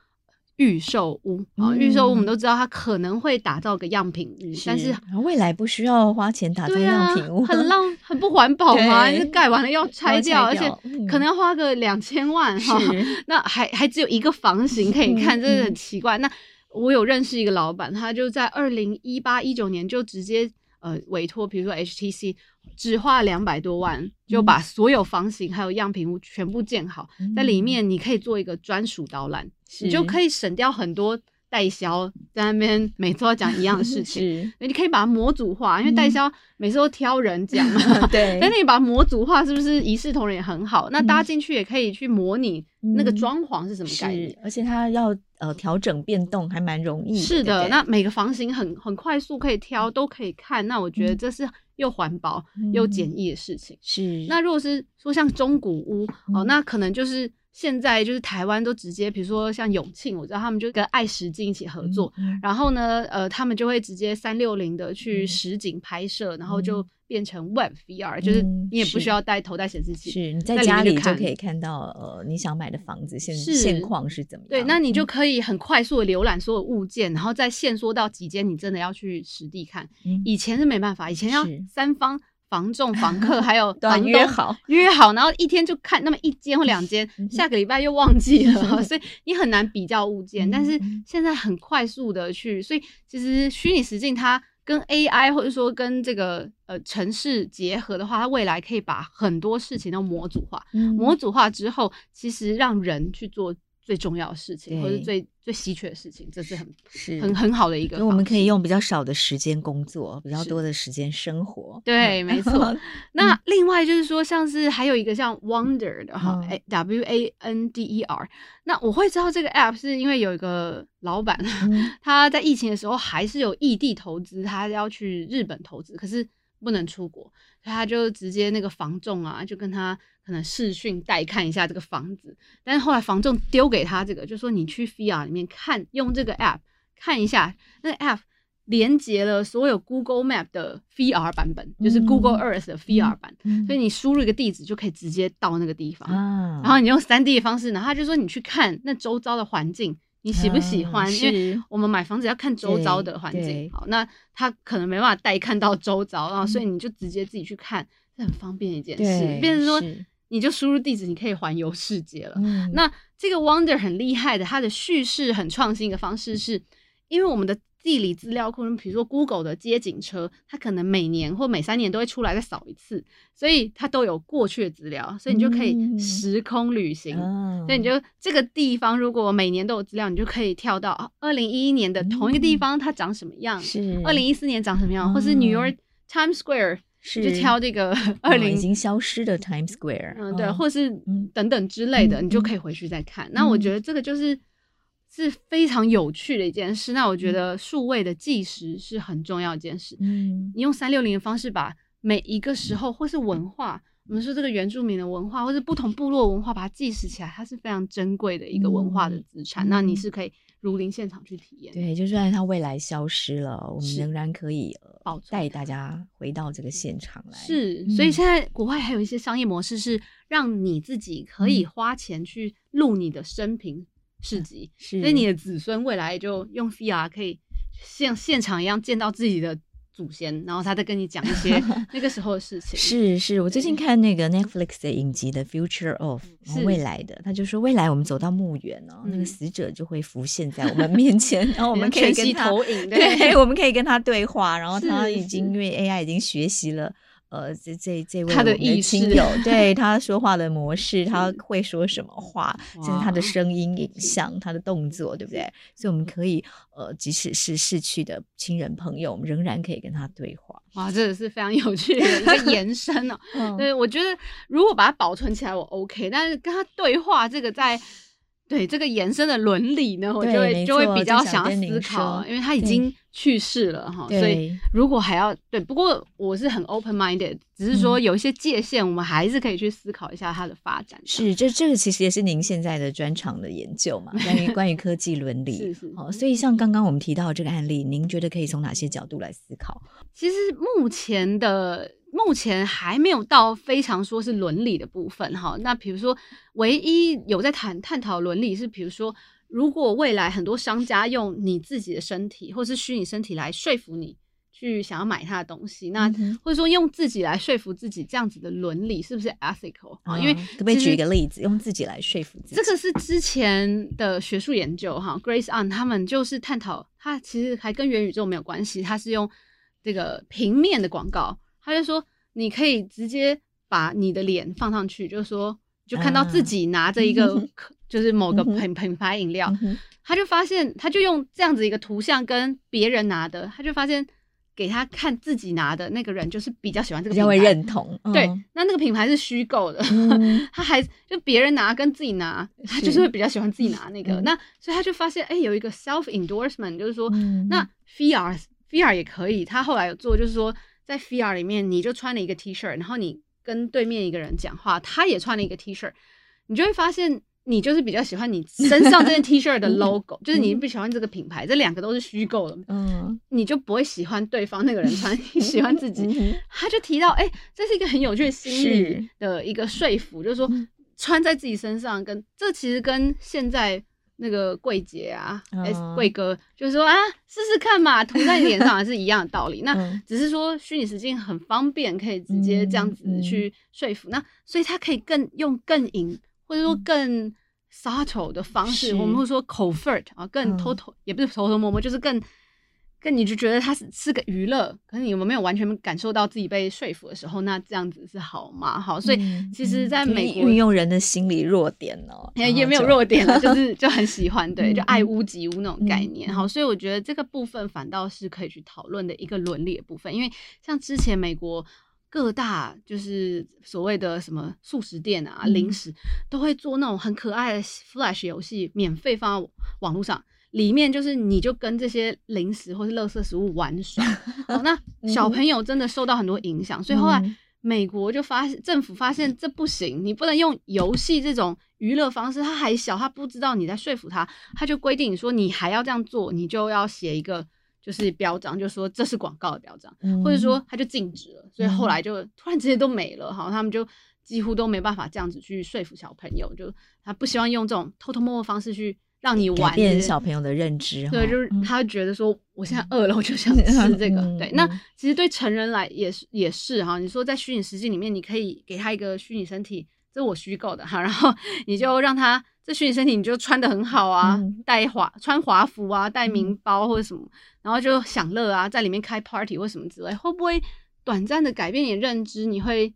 预售屋啊，预售屋我们都知道它可能会打造个样品屋，但是未来不需要花钱打造样品屋，很浪很不环保嘛，就盖完了要拆掉，而且可能要花个两千万哈，那还还只有一个房型可以看，真的很奇怪。那我有认识一个老板，他就在二零一八一九年就直接呃委托，比如说 HTC。只花两百多万就把所有房型还有样品屋全部建好，嗯、在里面你可以做一个专属导览，你就可以省掉很多代销在那边每次都要讲一样的事情。是你可以把它模组化，因为代销每次都挑人讲嘛。嗯、对，但是你把它模组化，是不是一视同仁也很好？那搭进去也可以去模拟那个装潢是什么概念，而且它要呃调整变动还蛮容易。是的，对对，那每个房型很很快速可以挑，都可以看。那我觉得这是。又环保又简易的事情，嗯、是。那如果是说像中古屋、嗯、哦，那可能就是现在就是台湾都直接，比如说像永庆，我知道他们就跟爱实境一起合作，然后呢，呃，他们就会直接三六零的去实景拍摄，嗯、然后就。变成 Web VR，就是你也不需要带头戴显示器，是你在家里就可以看到呃你想买的房子现现况是怎么样。对，那你就可以很快速的浏览所有物件，然后再限缩到几间你真的要去实地看。以前是没办法，以前要三方房仲、房客 还有房东约好约好，然后一天就看那么一间或两间，下个礼拜又忘记了，所以你很难比较物件。但是现在很快速的去，所以其实虚拟实境它。跟 AI 或者说跟这个呃城市结合的话，它未来可以把很多事情都模组化。嗯、模组化之后，其实让人去做最重要的事情，或者最最稀缺的事情，这是很是很很好的一个。因为我们可以用比较少的时间工作，比较多的时间生活。对，没错。那另外就是说，像是还有一个像 Wonder 的哈，W A N D E R。那我会知道这个 app 是因为有一个老板，嗯、他在疫情的时候还是有异地投资，他要去日本投资，可是不能出国，所以他就直接那个房仲啊，就跟他可能视讯带看一下这个房子。但是后来房仲丢给他这个，就说你去 VR 里面看，用这个 app 看一下，那个 app 连接了所有 Google Map 的 VR 版本，嗯、就是 Google Earth 的 VR 版，嗯、所以你输入一个地址就可以直接到那个地方。啊、然后你用 3D 的方式，然后他就说你去看那周遭的环境。你喜不喜欢？因为我们买房子要看周遭的环境，好，那他可能没办法带看到周遭，然后所以你就直接自己去看，是很方便的一件事。变成说，你就输入地址，你可以环游世界了。那这个 Wonder 很厉害的，它的叙事很创新的方式是，因为我们的。地理资料库，比如说 Google 的街景车，它可能每年或每三年都会出来再扫一次，所以它都有过去的资料，所以你就可以时空旅行。嗯、所以你就这个地方，如果每年都有资料，你就可以跳到二零一一年的同一个地方，它长什么样？是二零一四年长什么样？嗯、或是 New York Times Square，是就挑这个 二零、哦、已经消失的 Times Square，嗯，对，或是等等之类的，嗯、你就可以回去再看。嗯、那我觉得这个就是。是非常有趣的一件事。那我觉得数位的计时是很重要一件事。嗯，你用三六零的方式把每一个时候或是文化，我们说这个原住民的文化，或是不同部落文化，把它计时起来，它是非常珍贵的一个文化的资产。嗯、那你是可以如临现场去体验。对，就算它未来消失了，我们仍然可以带大家回到这个现场来。是，所以现在国外还有一些商业模式是让你自己可以花钱去录你的生平。事迹，是，所以你的子孙未来就用 VR 可以像现场一样见到自己的祖先，然后他在跟你讲一些 那个时候的事情。是是，我最近看那个 Netflix 的影集的 Future of 未来的，他就说未来我们走到墓园哦，那个死者就会浮现在我们面前，然后我们可以跟他投影，对，我们可以跟他对话，然后他已经因为 AI 已经学习了。呃，这这这位他的亲友，对他说话的模式，他会说什么话，甚至他的声音、影像、他的动作，对不对？所以我们可以，呃，即使是逝去的亲人朋友，我们仍然可以跟他对话。哇，这个是非常有趣的一个延伸哦。对，我觉得如果把它保存起来，我 OK，但是跟他对话，这个在。对这个延伸的伦理呢，我就会就会比较想要思考，因为他已经去世了哈，所以如果还要对，不过我是很 open minded，只是说有一些界限，我们还是可以去思考一下它的发展。是，这这个其实也是您现在的专长的研究嘛，关于 关于科技伦理。是是。哦，所以像刚刚我们提到的这个案例，您觉得可以从哪些角度来思考？其实目前的。目前还没有到非常说是伦理的部分哈，那比如说唯一有在谈探讨伦理是，比如说如果未来很多商家用你自己的身体或是虚拟身体来说服你去想要买他的东西，那或者说用自己来说服自己，这样子的伦理是不是 ethical 啊、哦？因为可不可以举一个例子，用自己来说服自己？这个是之前的学术研究哈，Grace Ahn 他们就是探讨，他其实还跟元宇宙没有关系，他是用这个平面的广告，他就说你可以直接把你的脸放上去，就是说就看到自己拿着一个。啊就是某个品品牌饮料，嗯，他就发现，他就用这样子一个图像跟别人拿的，他就发现给他看自己拿的那个人就是比较喜欢这个品牌，比较会认同。对，嗯，那那个品牌是虚构的，嗯，他还就别人拿跟自己拿，他就是会比较喜欢自己拿那个。那所以他就发现，哎，欸，有一个 self endorsement，就是说，嗯，那 VR VR 也可以。他后来有做，就是说在 VR 里面，你就穿了一个 T 恤，然后你跟对面一个人讲话，他也穿了一个 T 恤，你就会发现。你就是比较喜欢你身上这件 T 恤的 logo，嗯、就是你不喜欢这个品牌，嗯、这两个都是虚构的，嗯，你就不会喜欢对方那个人穿，你喜欢自己。嗯、他就提到，哎、欸，这是一个很有趣的心理的一个说服，是就是说穿在自己身上，跟这其实跟现在那个柜姐啊，哎、嗯，柜哥，就是说啊，试试看嘛，涂在你脸上还是一样的道理。那只是说虚拟实境很方便，可以直接这样子去说服。嗯、那所以他可以更用更隐。或者说更 subtle 的方式，我们会说 covert 啊，更偷偷、嗯、也不是偷偷摸摸，就是更更你就觉得它是是个娱乐，可是你有没有完全感受到自己被说服的时候，那这样子是好吗？好，所以其实在美国运用人的心理弱点哦，也也没有弱点了，就 是就很喜欢，对，就爱屋及乌那种概念。好，所以我觉得这个部分反倒是可以去讨论的一个伦理的部分，因为像之前美国。各大就是所谓的什么素食店啊、嗯、零食，都会做那种很可爱的 Flash 游戏，免费放在网络上。里面就是你就跟这些零食或是垃圾食物玩耍。哦，那小朋友真的受到很多影响，嗯、所以后来美国就发现政府发现这不行，你不能用游戏这种娱乐方式。他还小，他不知道你在说服他，他就规定说你还要这样做，你就要写一个。就是标章，就说这是广告的标章，嗯，或者说他就禁止了，所以后来就突然之间都没了，哈，他们就几乎都没办法这样子去说服小朋友，就他不希望用这种偷偷摸摸方式去让你玩，变小朋友的认知，对，就是他觉得说我现在饿了，我就想吃这个，对，那其实对成人来也是也是哈，你说在虚拟实境里面，你可以给他一个虚拟身体。这是我虚构的哈，然后 你就让他这虚拟身体，你就穿的很好啊，带华穿华服啊，带名包或者什么，然后就享乐啊，在里面开 party 或什么之类，会不会短暂的改变你的认知？你会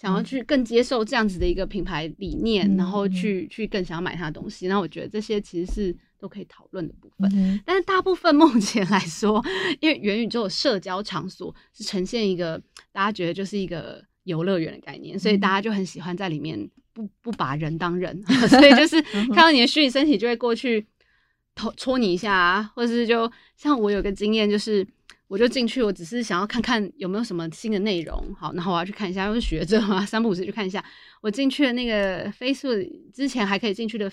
想要去更接受这样子的一个品牌理念，然后去去更想要买他的东西？那我觉得这些其实是都可以讨论的部分。但是大部分 目前来说，因为元宇宙社交场所是呈现一个大家觉得就是一个。游乐园的概念，所以大家就很喜欢在里面不不把人当人，所以就是看到你的虚拟身体就会过去偷戳你一下啊，或者是就像我有个经验，就是我就进去，我只是想要看看有没有什么新的内容，好，然后我要去看一下，因为学者嘛，三不五时去看一下。我进去的那个 Facebook 之前还可以进去的。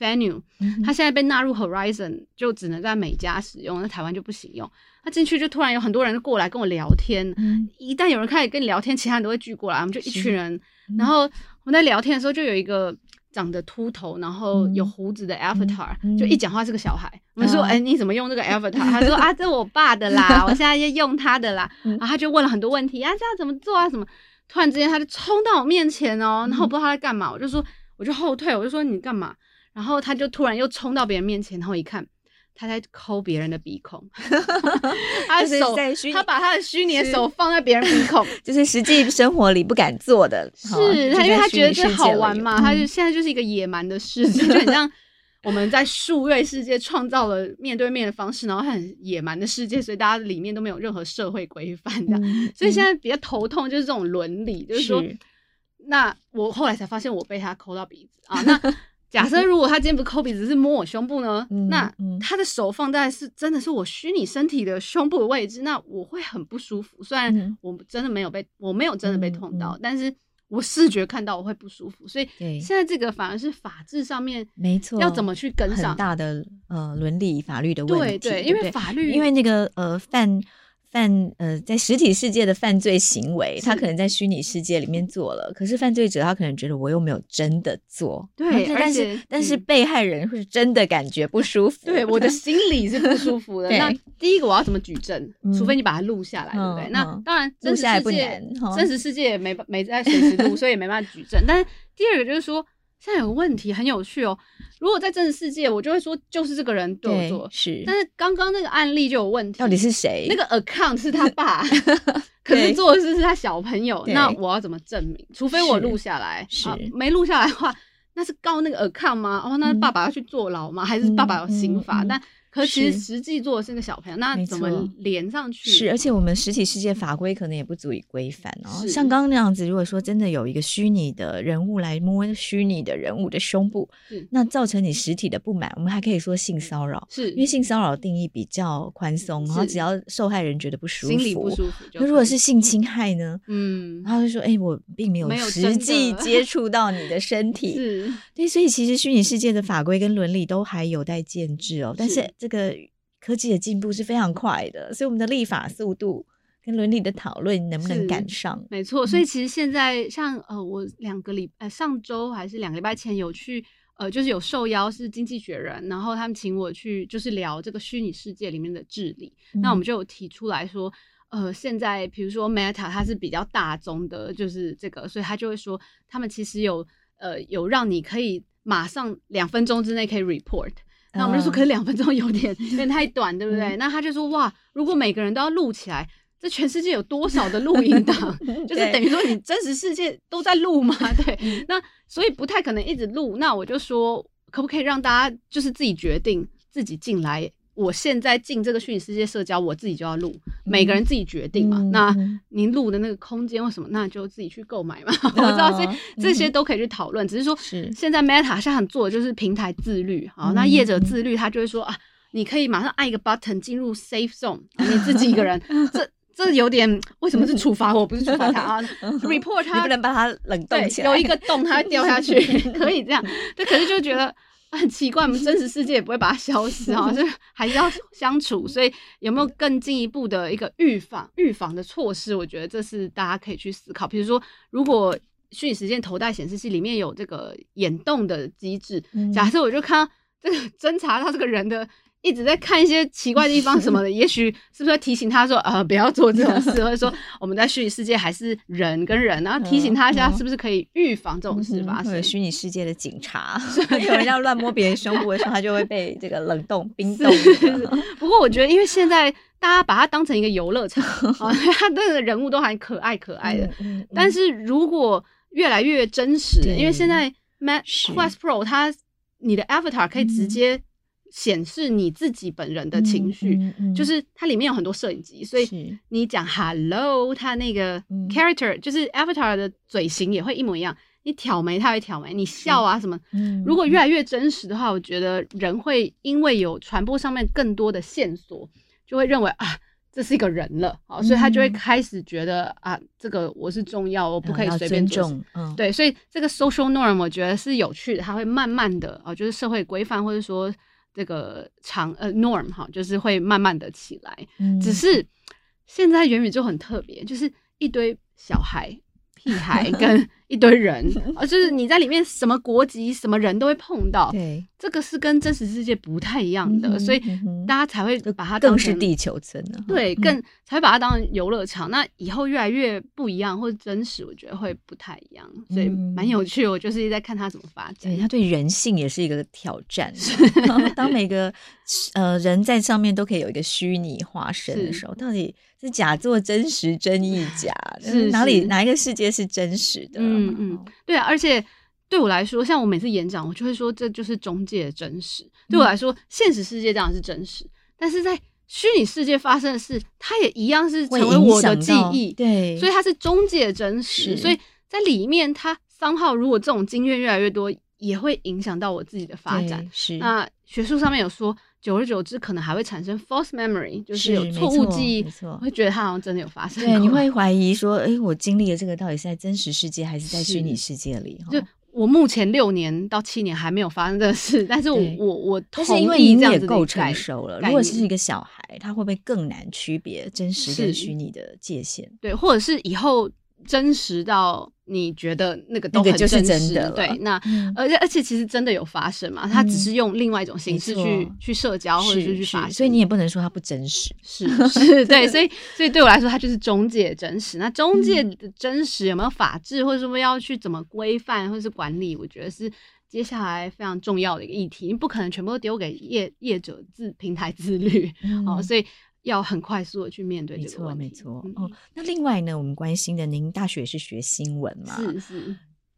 Venue，它现在被纳入 Horizon，就只能在美加使用，那台湾就不行用。他进去就突然有很多人过来跟我聊天，嗯、一旦有人开始跟你聊天，其他人都会聚过来，我们就一群人。嗯、然后我们在聊天的时候，就有一个长得秃头，然后有胡子的 Avatar，、嗯、就一讲话是个小孩。嗯、我们说：“哎、欸，你怎么用这个 Avatar？” 他说：“啊，这我爸的啦，我现在要用他的啦。”然后他就问了很多问题啊，这样怎么做啊？什么？突然之间他就冲到我面前哦，然后我不知道他在干嘛，我就说，我就后退，我就说你干嘛？然后他就突然又冲到别人面前，然后一看，他在抠别人的鼻孔，他的手，他把他的虚拟的手放在别人鼻孔，就是实际生活里不敢做的。是他，因为他觉得这好玩嘛，他就现在就是一个野蛮的世界，就很像 我们在数位世界创造了面对面的方式，然后很野蛮的世界，所以大家里面都没有任何社会规范这样。所以现在比较头痛就是这种伦理，就是说，那我后来才发现我被他抠到鼻子啊，那。假设如果他今天不是抠鼻子，是摸我胸部呢？嗯、那他的手放在是真的是我虚拟身体的胸部的位置，那我会很不舒服。虽然我真的没有被，我没有真的被痛到，嗯、但是我视觉看到我会不舒服。所以现在这个反而是法制上面没错，要怎么去跟上很大的呃伦理法律的问题。对对，因为法律，因为那个呃范。犯呃，在实体世界的犯罪行为，他可能在虚拟世界里面做了，可是犯罪者他可能觉得我又没有真的做，对，但是、嗯、但是被害人是真的感觉不舒服，对，我的心里是不舒服 的。那第一个我要怎么举证？嗯、除非你把它录下来，对不对？嗯、那当然真实世界，真实世界也没没在随时录，所以也没办法举证。但是第二个就是说。现在有个问题很有趣哦，如果在真实世界，我就会说就是这个人对我做，是。但是刚刚那个案例就有问题，到底是谁？那个 account 是他爸，可是做的是是他小朋友，那我要怎么证明？除非我录下来，是、啊、没录下来的话，那是告那个 account 吗？哦，那爸爸要去坐牢吗？嗯、还是爸爸有刑罚？嗯嗯、但可其实实际做的是那个小朋友，那怎么连上去？是，而且我们实体世界法规可能也不足以规范哦。像刚刚那样子，如果说真的有一个虚拟的人物来摸虚拟的人物的胸部，那造成你实体的不满，我们还可以说性骚扰，是因为性骚扰定义比较宽松，然后只要受害人觉得不舒服，心里不舒服。那如果是性侵害呢？嗯，然后就说，哎，我并没有实际接触到你的 身体，是对，所以其实虚拟世界的法规跟伦理都还有待建制哦。但是这个科技的进步是非常快的，所以我们的立法速度跟伦理的讨论能不能赶上？没错，所以其实现在像呃，我两个礼呃上周还是两个礼拜前有去呃，就是有受邀是经济学人，然后他们请我去就是聊这个虚拟世界里面的治理。嗯、那我们就有提出来说，呃，现在比如说 Meta 它是比较大宗的，就是这个，所以他就会说他们其实有呃有让你可以马上两分钟之内可以 report。那我们就说，可是两分钟有点 有点太短，对不对？嗯、那他就说，哇，如果每个人都要录起来，这全世界有多少的录音档？就是等于说，你真实世界都在录嘛？对。那所以不太可能一直录。那我就说，可不可以让大家就是自己决定，自己进来？我现在进这个虚拟世界社交，我自己就要录，每个人自己决定嘛。嗯、那您录的那个空间或什么？那就自己去购买嘛。嗯、我知道，所以这些都可以去讨论。嗯、只是说，现在 Meta 现在很做的就是平台自律啊。那业者自律，他就会说啊，你可以马上按一个 button 进入 safe zone，你自己一个人。这这有点为什么是处罚我，不是处罚他啊？Report 他，你不能把他冷冻起来，有一个洞他会掉下去，可以这样。对，可是就觉得。很奇怪，我们真实世界也不会把它消失啊，就 还是要相处。所以有没有更进一步的一个预防、预防的措施？我觉得这是大家可以去思考。比如说，如果虚拟时间头戴显示器里面有这个眼动的机制，假设我就看到这个 侦查到这个人的。一直在看一些奇怪的地方什么的，也许是不是会提醒他说，呃，不要做这种事，或者说我们在虚拟世界还是人跟人，然后提醒他一下，是不是可以预防这种事发生？虚拟世界的警察，有人要乱摸别人胸部的时候，他就会被这个冷冻冰冻。不过我觉得，因为现在大家把它当成一个游乐场，啊，他的人物都还可爱可爱的。但是如果越来越真实，因为现在 Meta Quest Pro 它你的 Avatar 可以直接。显示你自己本人的情绪，嗯嗯嗯、就是它里面有很多摄影机，所以你讲 hello，它那个 character、嗯、就是 avatar 的嘴型也会一模一样。你挑眉，它会挑眉；你笑啊什么，嗯、如果越来越真实的话，我觉得人会因为有传播上面更多的线索，就会认为啊，这是一个人了啊，所以他就会开始觉得啊，这个我是重要，我不可以随便做。嗯、对，所以这个 social norm 我觉得是有趣的，它会慢慢的啊，就是社会规范或者说。这个长呃 norm 哈，就是会慢慢的起来。嗯，只是现在元宇宙很特别，就是一堆小孩、屁孩跟。一堆人啊，就是你在里面，什么国籍、什么人都会碰到。对，这个是跟真实世界不太一样的，所以大家才会把它当是地球村呢。对，更才会把它当成游乐场。那以后越来越不一样，或者真实，我觉得会不太一样，所以蛮有趣。我就是在看它怎么发展。对，它对人性也是一个挑战。当每个呃人在上面都可以有一个虚拟化身的时候，到底是假作真实，真亦假？是哪里哪一个世界是真实的？嗯嗯，对啊，而且对我来说，像我每次演讲，我就会说这就是中介的真实。嗯、对我来说，现实世界当然是真实，但是在虚拟世界发生的事，它也一样是成为我的记忆。对，所以它是中介的真实。所以在里面，它 somehow 如果这种经验越来越多，也会影响到我自己的发展。是，那学术上面有说。久而久之，可能还会产生 false memory，就是有错误记忆，会觉得它好像真的有发生。对，你会怀疑说，哎，我经历的这个到底是在真实世界还是在虚拟世界里？就我目前六年到七年还没有发生这事，但是我我我同意这样子的，但是因为你也够成熟了。如果是一个小孩，他会不会更难区别真实跟虚拟的界限？对，或者是以后。真实到你觉得那个都很真实，真的对，那而且、嗯、而且其实真的有发生嘛？他只是用另外一种形式去、嗯、去社交或者是去发生，所以你也不能说它不真实，是是，对，所以 所以对我来说，它就是中介真实。那中介的真实有没有法治，或者说要去怎么规范或者是管理？我觉得是接下来非常重要的一个议题，你不可能全部都丢给业业者自平台自律、嗯、哦，所以。要很快速的去面对这个问题，没错，没错。哦，那另外呢，我们关心的，您大学是学新闻嘛？是是。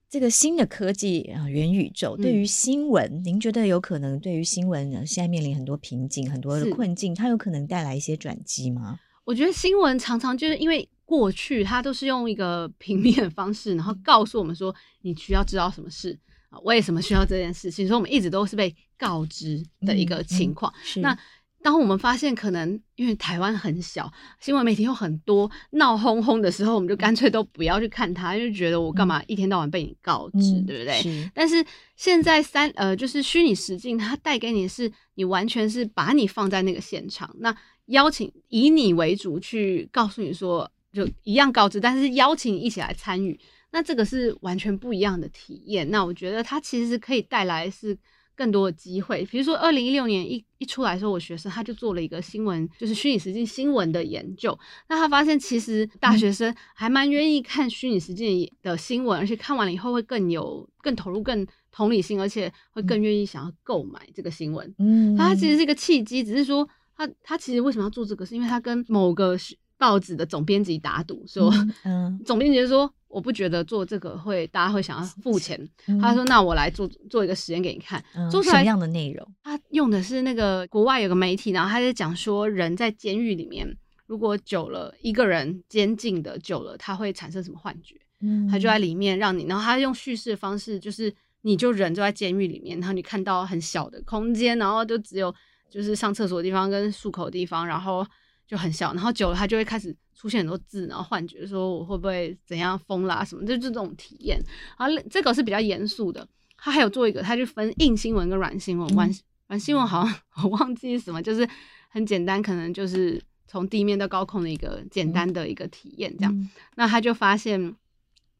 这个新的科技啊，元宇宙，对于新闻，嗯、您觉得有可能对于新闻呢？现在面临很多瓶颈，很多的困境，它有可能带来一些转机吗？我觉得新闻常常就是因为过去它都是用一个平面的方式，然后告诉我们说你需要知道什么事啊，为什么需要这件事情，所以我们一直都是被告知的一个情况。嗯嗯、是那。当我们发现可能因为台湾很小，新闻媒体又很多，闹哄哄的时候，我们就干脆都不要去看它，就觉得我干嘛一天到晚被你告知，嗯、对不对？是。但是现在三呃，就是虚拟实境，它带给你是你完全是把你放在那个现场，那邀请以你为主去告诉你说，就一样告知，但是邀请你一起来参与，那这个是完全不一样的体验。那我觉得它其实是可以带来是。更多的机会，比如说二零一六年一一出来的时候，我学生他就做了一个新闻，就是虚拟实境新闻的研究。那他发现其实大学生还蛮愿意看虚拟实境的新闻，而且看完了以后会更有、更投入、更同理心，而且会更愿意想要购买这个新闻。嗯，他其实是一个契机，只是说他他其实为什么要做这个，是因为他跟某个报纸的总编辑打赌，说，嗯，总编辑说。我不觉得做这个会大家会想要付钱。嗯、他说：“那我来做做一个实验给你看，嗯、做出来什么样的内容？他用的是那个国外有个媒体，然后他在讲说，人在监狱里面，如果久了，一个人监禁的久了，他会产生什么幻觉？嗯，他就在里面让你，然后他用叙事的方式，就是你就人就在监狱里面，然后你看到很小的空间，然后就只有就是上厕所的地方跟漱口的地方，然后就很小，然后久了他就会开始。”出现很多字，然后幻觉说我会不会怎样疯啦什么，就这种体验。然后这个是比较严肃的，他还有做一个，他就分硬新闻跟软新闻。软软新闻好像 我忘记什么，就是很简单，可能就是从地面到高空的一个简单的一个体验这样。嗯、那他就发现，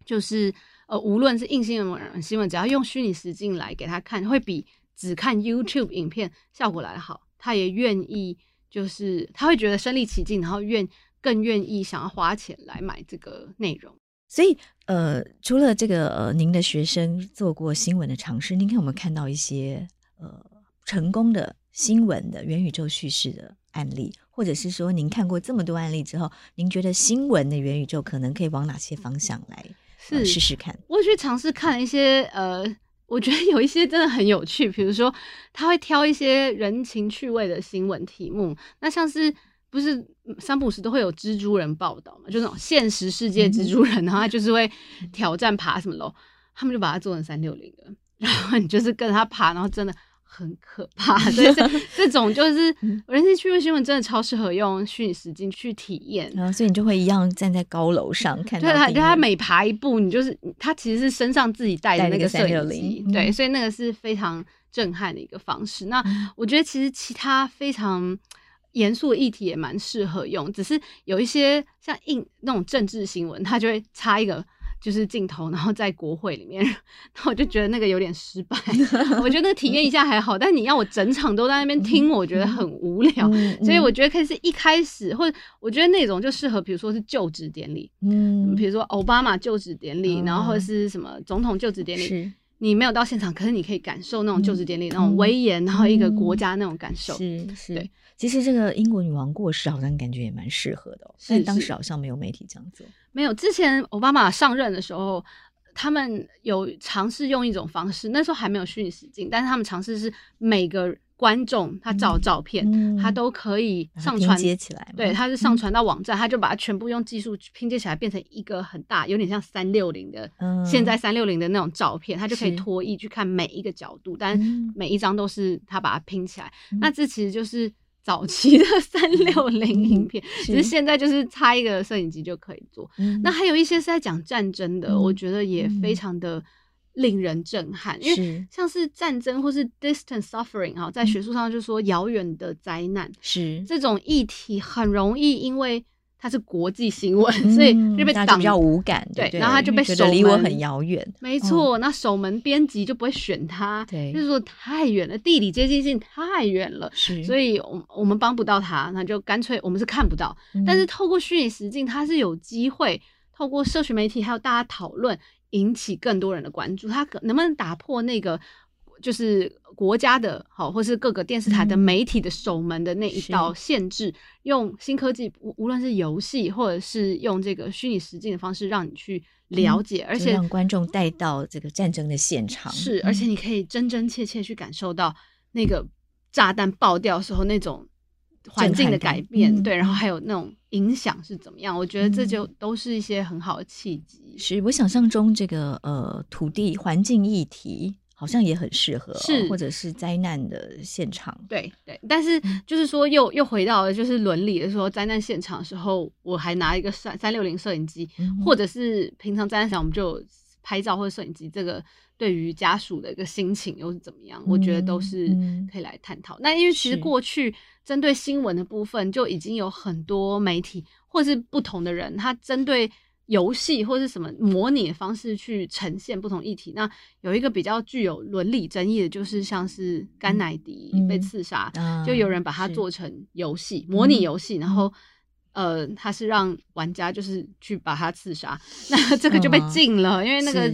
就是呃，无论是硬新闻、软新闻，只要用虚拟实境来给他看，会比只看 YouTube 影片效果来的好。他也愿意，就是他会觉得身临其境，然后愿。更愿意想要花钱来买这个内容，所以呃，除了这个呃，您的学生做过新闻的尝试，您看有没有看到一些呃成功的新闻的元宇宙叙事的案例，或者是说您看过这么多案例之后，您觉得新闻的元宇宙可能可以往哪些方向来是、呃、试试看？我去尝试看了一些呃，我觉得有一些真的很有趣，比如说他会挑一些人情趣味的新闻题目，那像是。不是三不五时都会有蜘蛛人报道嘛？就那种现实世界蜘蛛人，然后他就是会挑战爬什么楼，他们就把它做成三六零的，然后你就是跟他爬，然后真的很可怕。所以这这种就是人情趣味新闻，真的超适合用虚拟实境去体验。然后所以你就会一样站在高楼上看。对，他就他每爬一步，你就是他其实是身上自己带的那个摄影机，对，所以那个是非常震撼的一个方式。那我觉得其实其他非常。严肃的议题也蛮适合用，只是有一些像硬那种政治新闻，它就会插一个就是镜头，然后在国会里面，那我就觉得那个有点失败。我觉得那个体验一下还好，但你要我整场都在那边听，我觉得很无聊。所以我觉得可以是一开始，或者我觉得那种就适合，比如说是就职典礼，嗯，比如说奥巴马就职典礼，然后或者是什么总统就职典礼。你没有到现场，可是你可以感受那种就职典礼那种威严，嗯、然后一个国家那种感受。是是，对。其实这个英国女王过世，好像感觉也蛮适合的，哦。是，但当时好像没有媒体这样做。没有，之前奥巴马上任的时候，他们有尝试用一种方式，那时候还没有虚拟实境，但是他们尝试是每个。观众他照照片，嗯、他都可以上传接起来。对，他是上传到网站，嗯、他就把它全部用技术拼接起来，变成一个很大，有点像三六零的，嗯、现在三六零的那种照片，他就可以拖曳去看每一个角度，但每一张都是他把它拼起来。嗯、那这其实就是早期的三六零影片，嗯、只是现在就是插一个摄影机就可以做。嗯、那还有一些是在讲战争的，嗯、我觉得也非常的。令人震撼，因为像是战争或是 distant suffering 啊，在学术上就说遥远的灾难，是这种议题很容易因为它是国际新闻，所以就被挡比较无感，对，然后他就被守门离我很遥远，没错，那守门编辑就不会选他，对，就是说太远了，地理接近性太远了，是，所以我我们帮不到他，那就干脆我们是看不到，但是透过虚拟实境，它是有机会透过社群媒体还有大家讨论。引起更多人的关注，他可能不能打破那个就是国家的好，或是各个电视台的媒体的守门的那一道限制，嗯、用新科技，无无论是游戏或者是用这个虚拟实境的方式，让你去了解，嗯、而且让观众带到这个战争的现场，是，而且你可以真真切切去感受到那个炸弹爆掉时候那种。环境的改变，嗯、对，然后还有那种影响是怎么样？我觉得这就都是一些很好的契机。是我想象中这个呃土地环境议题好像也很适合、哦，是或者是灾难的现场。对对，但是就是说又又回到了就是伦理的时候，灾难现场的时候，我还拿一个三三六零摄影机，嗯、或者是平常灾难场我们就拍照或者摄影机这个。对于家属的一个心情又是怎么样？嗯、我觉得都是可以来探讨。嗯、那因为其实过去针对新闻的部分就已经有很多媒体或是不同的人，他针对游戏或是什么模拟的方式去呈现不同议题。那有一个比较具有伦理争议的，就是像是甘乃迪被刺杀，嗯、就有人把它做成游戏，嗯、模拟游戏，然后呃，他是让玩家就是去把他刺杀，那这个就被禁了，嗯、因为那个。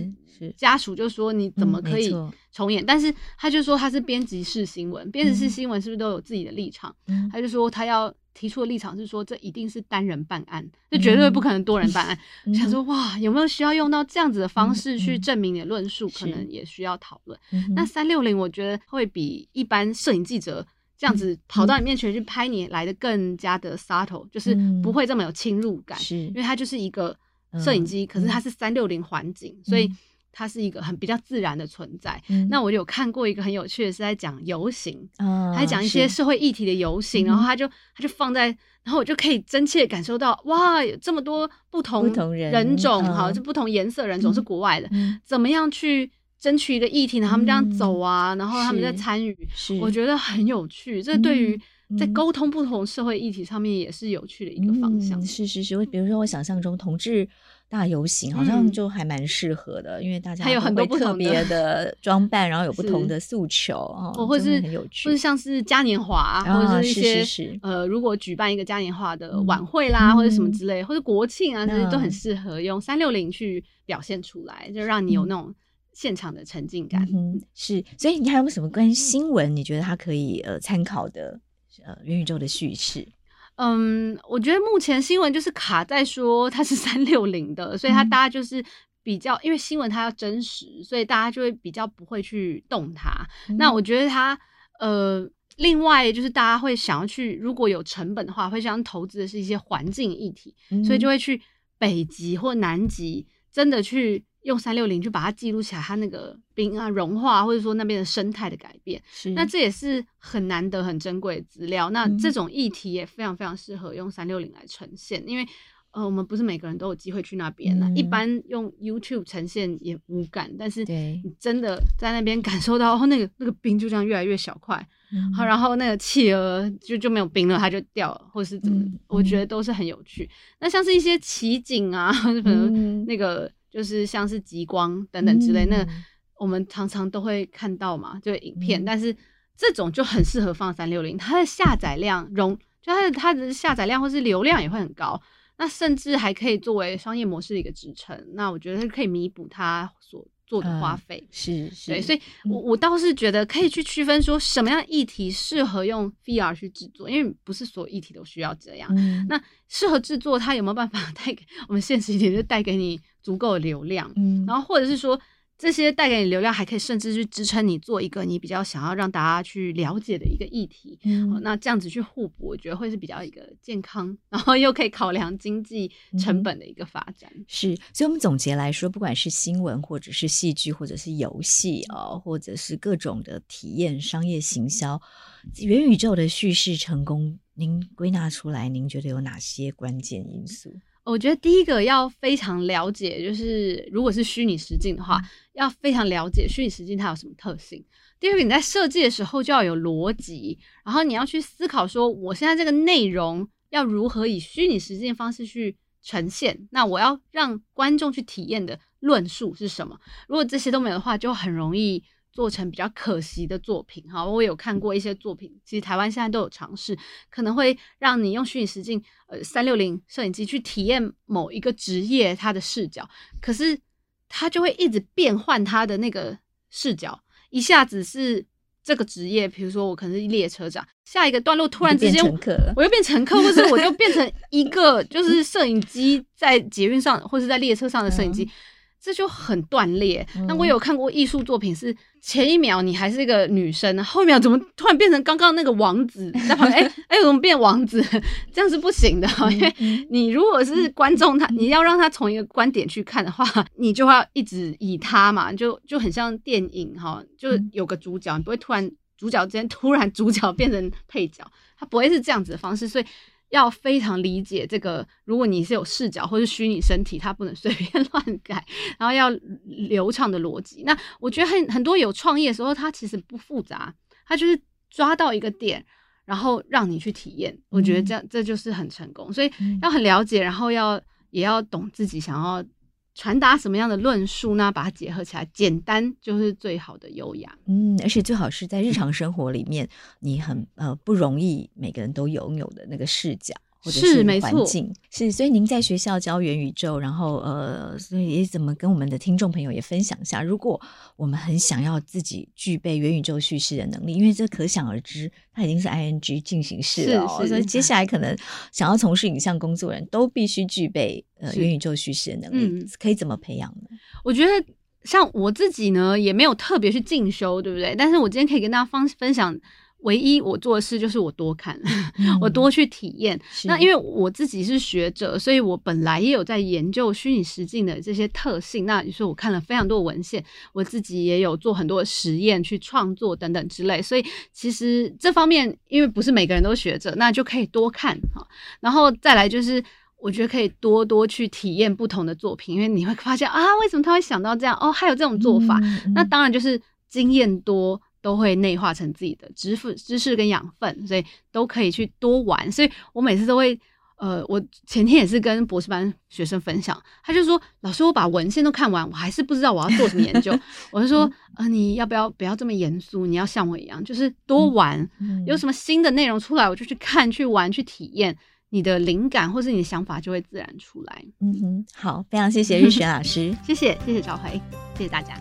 家属就说你怎么可以重演？嗯、但是他就说他是编辑室新闻，编辑室新闻是不是都有自己的立场？嗯、他就说他要提出的立场是说，这一定是单人办案，这、嗯、绝对不可能多人办案。嗯、想说哇，有没有需要用到这样子的方式去证明你的论述？嗯、可能也需要讨论。那三六零我觉得会比一般摄影记者这样子跑到你面前去拍你来的更加的 subtle，、嗯、就是不会这么有侵入感，是因为它就是一个摄影机，嗯、可是它是三六零环景，嗯、所以。它是一个很比较自然的存在。嗯、那我有看过一个很有趣的，是在讲游行，嗯、还讲一些社会议题的游行，然后他就他就放在，然后我就可以真切感受到，哇，有这么多不同人种，哈，就不同颜色人种是国外的，嗯、怎么样去争取一个议题呢？他们这样走啊，嗯、然后他们在参与，我觉得很有趣。这对于在沟通不同社会议题上面也是有趣的一个方向。嗯、是是是，比如说我想象中同志。大游行好像就还蛮适合的，嗯、因为大家还有很多特别的 装扮，然后有不同的诉求哦，或是很有趣，或是像是嘉年华，或者是一些、呃，如果举办一个嘉年华的晚会啦，嗯、或者什么之类，或者国庆啊，这些、嗯、都很适合用三六零去表现出来，就让你有那种现场的沉浸感。嗯，是，所以你还有没有什么关于新闻？你觉得它可以呃参考的呃元宇宙的叙事？嗯，我觉得目前新闻就是卡在说它是三六零的，所以它大家就是比较，嗯、因为新闻它要真实，所以大家就会比较不会去动它。嗯、那我觉得它，呃，另外就是大家会想要去，如果有成本的话，会想投资的是一些环境议题，嗯、所以就会去北极或南极，真的去。用三六零去把它记录起来，它那个冰啊融化，或者说那边的生态的改变，是那这也是很难得、很珍贵的资料。那这种议题也非常非常适合用三六零来呈现，因为呃，我们不是每个人都有机会去那边呢。嗯、一般用 YouTube 呈现也无感，但是你真的在那边感受到，那个那个冰就这样越来越小块，嗯、然后那个企鹅就就没有冰了，它就掉了，或是怎么，嗯、我觉得都是很有趣。那像是一些奇景啊，可能那个。就是像是极光等等之类，嗯、那我们常常都会看到嘛，就影片。嗯、但是这种就很适合放三六零，它的下载量容，就它的它的下载量或是流量也会很高。那甚至还可以作为商业模式的一个支撑。那我觉得它可以弥补它所做的花费、嗯。是是，对，所以我我倒是觉得可以去区分说什么样议题适合用 VR 去制作，因为不是所有议题都需要这样。嗯、那适合制作，它有没有办法带给我们现实一点，就带给你。足够的流量，嗯，然后或者是说这些带给你流量，还可以甚至去支撑你做一个你比较想要让大家去了解的一个议题，嗯，那这样子去互补，我觉得会是比较一个健康，然后又可以考量经济成本的一个发展。嗯、是，所以我们总结来说，不管是新闻，或者是戏剧，或者是游戏啊，或者是各种的体验、商业行销，元宇宙的叙事成功，您归纳出来，您觉得有哪些关键因素？我觉得第一个要非常了解，就是如果是虚拟实境的话，要非常了解虚拟实境它有什么特性。第二个，你在设计的时候就要有逻辑，然后你要去思考说，我现在这个内容要如何以虚拟实境的方式去呈现，那我要让观众去体验的论述是什么？如果这些都没有的话，就很容易。做成比较可惜的作品哈，我有看过一些作品，其实台湾现在都有尝试，可能会让你用虚拟实境呃三六零摄影机去体验某一个职业它的视角，可是它就会一直变换它的那个视角，一下子是这个职业，比如说我可能是列车长，下一个段落突然之间我又变乘客，或者我就变成一个 就是摄影机在捷运上或是在列车上的摄影机。嗯这就很断裂。那我有看过艺术作品，是前一秒你还是一个女生，后一秒怎么突然变成刚刚那个王子在旁边？哎哎，怎么变王子？这样是不行的，因为你如果是观众，他你要让他从一个观点去看的话，你就要一直以他嘛，就就很像电影哈，就有个主角，你不会突然主角之间突然主角变成配角，他不会是这样子的方式，所以。要非常理解这个，如果你是有视角或是虚拟身体，它不能随便 乱改，然后要流畅的逻辑。那我觉得很很多有创业的时候，它其实不复杂，它就是抓到一个点，然后让你去体验。我觉得这样这就是很成功，所以要很了解，然后要也要懂自己想要。传达什么样的论述呢？把它结合起来，简单就是最好的优雅。嗯，而且最好是在日常生活里面，你很呃不容易每个人都拥有的那个视角。是没错，是所以您在学校教元宇宙，然后呃，所以也怎么跟我们的听众朋友也分享一下？如果我们很想要自己具备元宇宙叙事的能力，因为这可想而知，它已经是 ing 进行式了，哦，所以接下来可能想要从事影像工作人都必须具备呃元宇宙叙事的能力，嗯，可以怎么培养呢？我觉得像我自己呢，也没有特别去进修，对不对？但是我今天可以跟大家分分享。唯一我做的事就是我多看，嗯、我多去体验。那因为我自己是学者，所以我本来也有在研究虚拟实境的这些特性。那你说我看了非常多的文献，我自己也有做很多的实验去创作等等之类。所以其实这方面，因为不是每个人都学者，那就可以多看哈。然后再来就是，我觉得可以多多去体验不同的作品，因为你会发现啊，为什么他会想到这样？哦，还有这种做法。嗯嗯、那当然就是经验多。都会内化成自己的知识、知识跟养分，所以都可以去多玩。所以我每次都会，呃，我前天也是跟博士班学生分享，他就说：“老师，我把文献都看完，我还是不知道我要做什么研究。”我就说：“呃，你要不要不要这么严肃？你要像我一样，就是多玩，嗯嗯、有什么新的内容出来，我就去看、去玩、去体验，你的灵感或是你的想法就会自然出来。”嗯哼，好，非常谢谢日璇老师，谢谢谢谢赵辉，谢谢大家。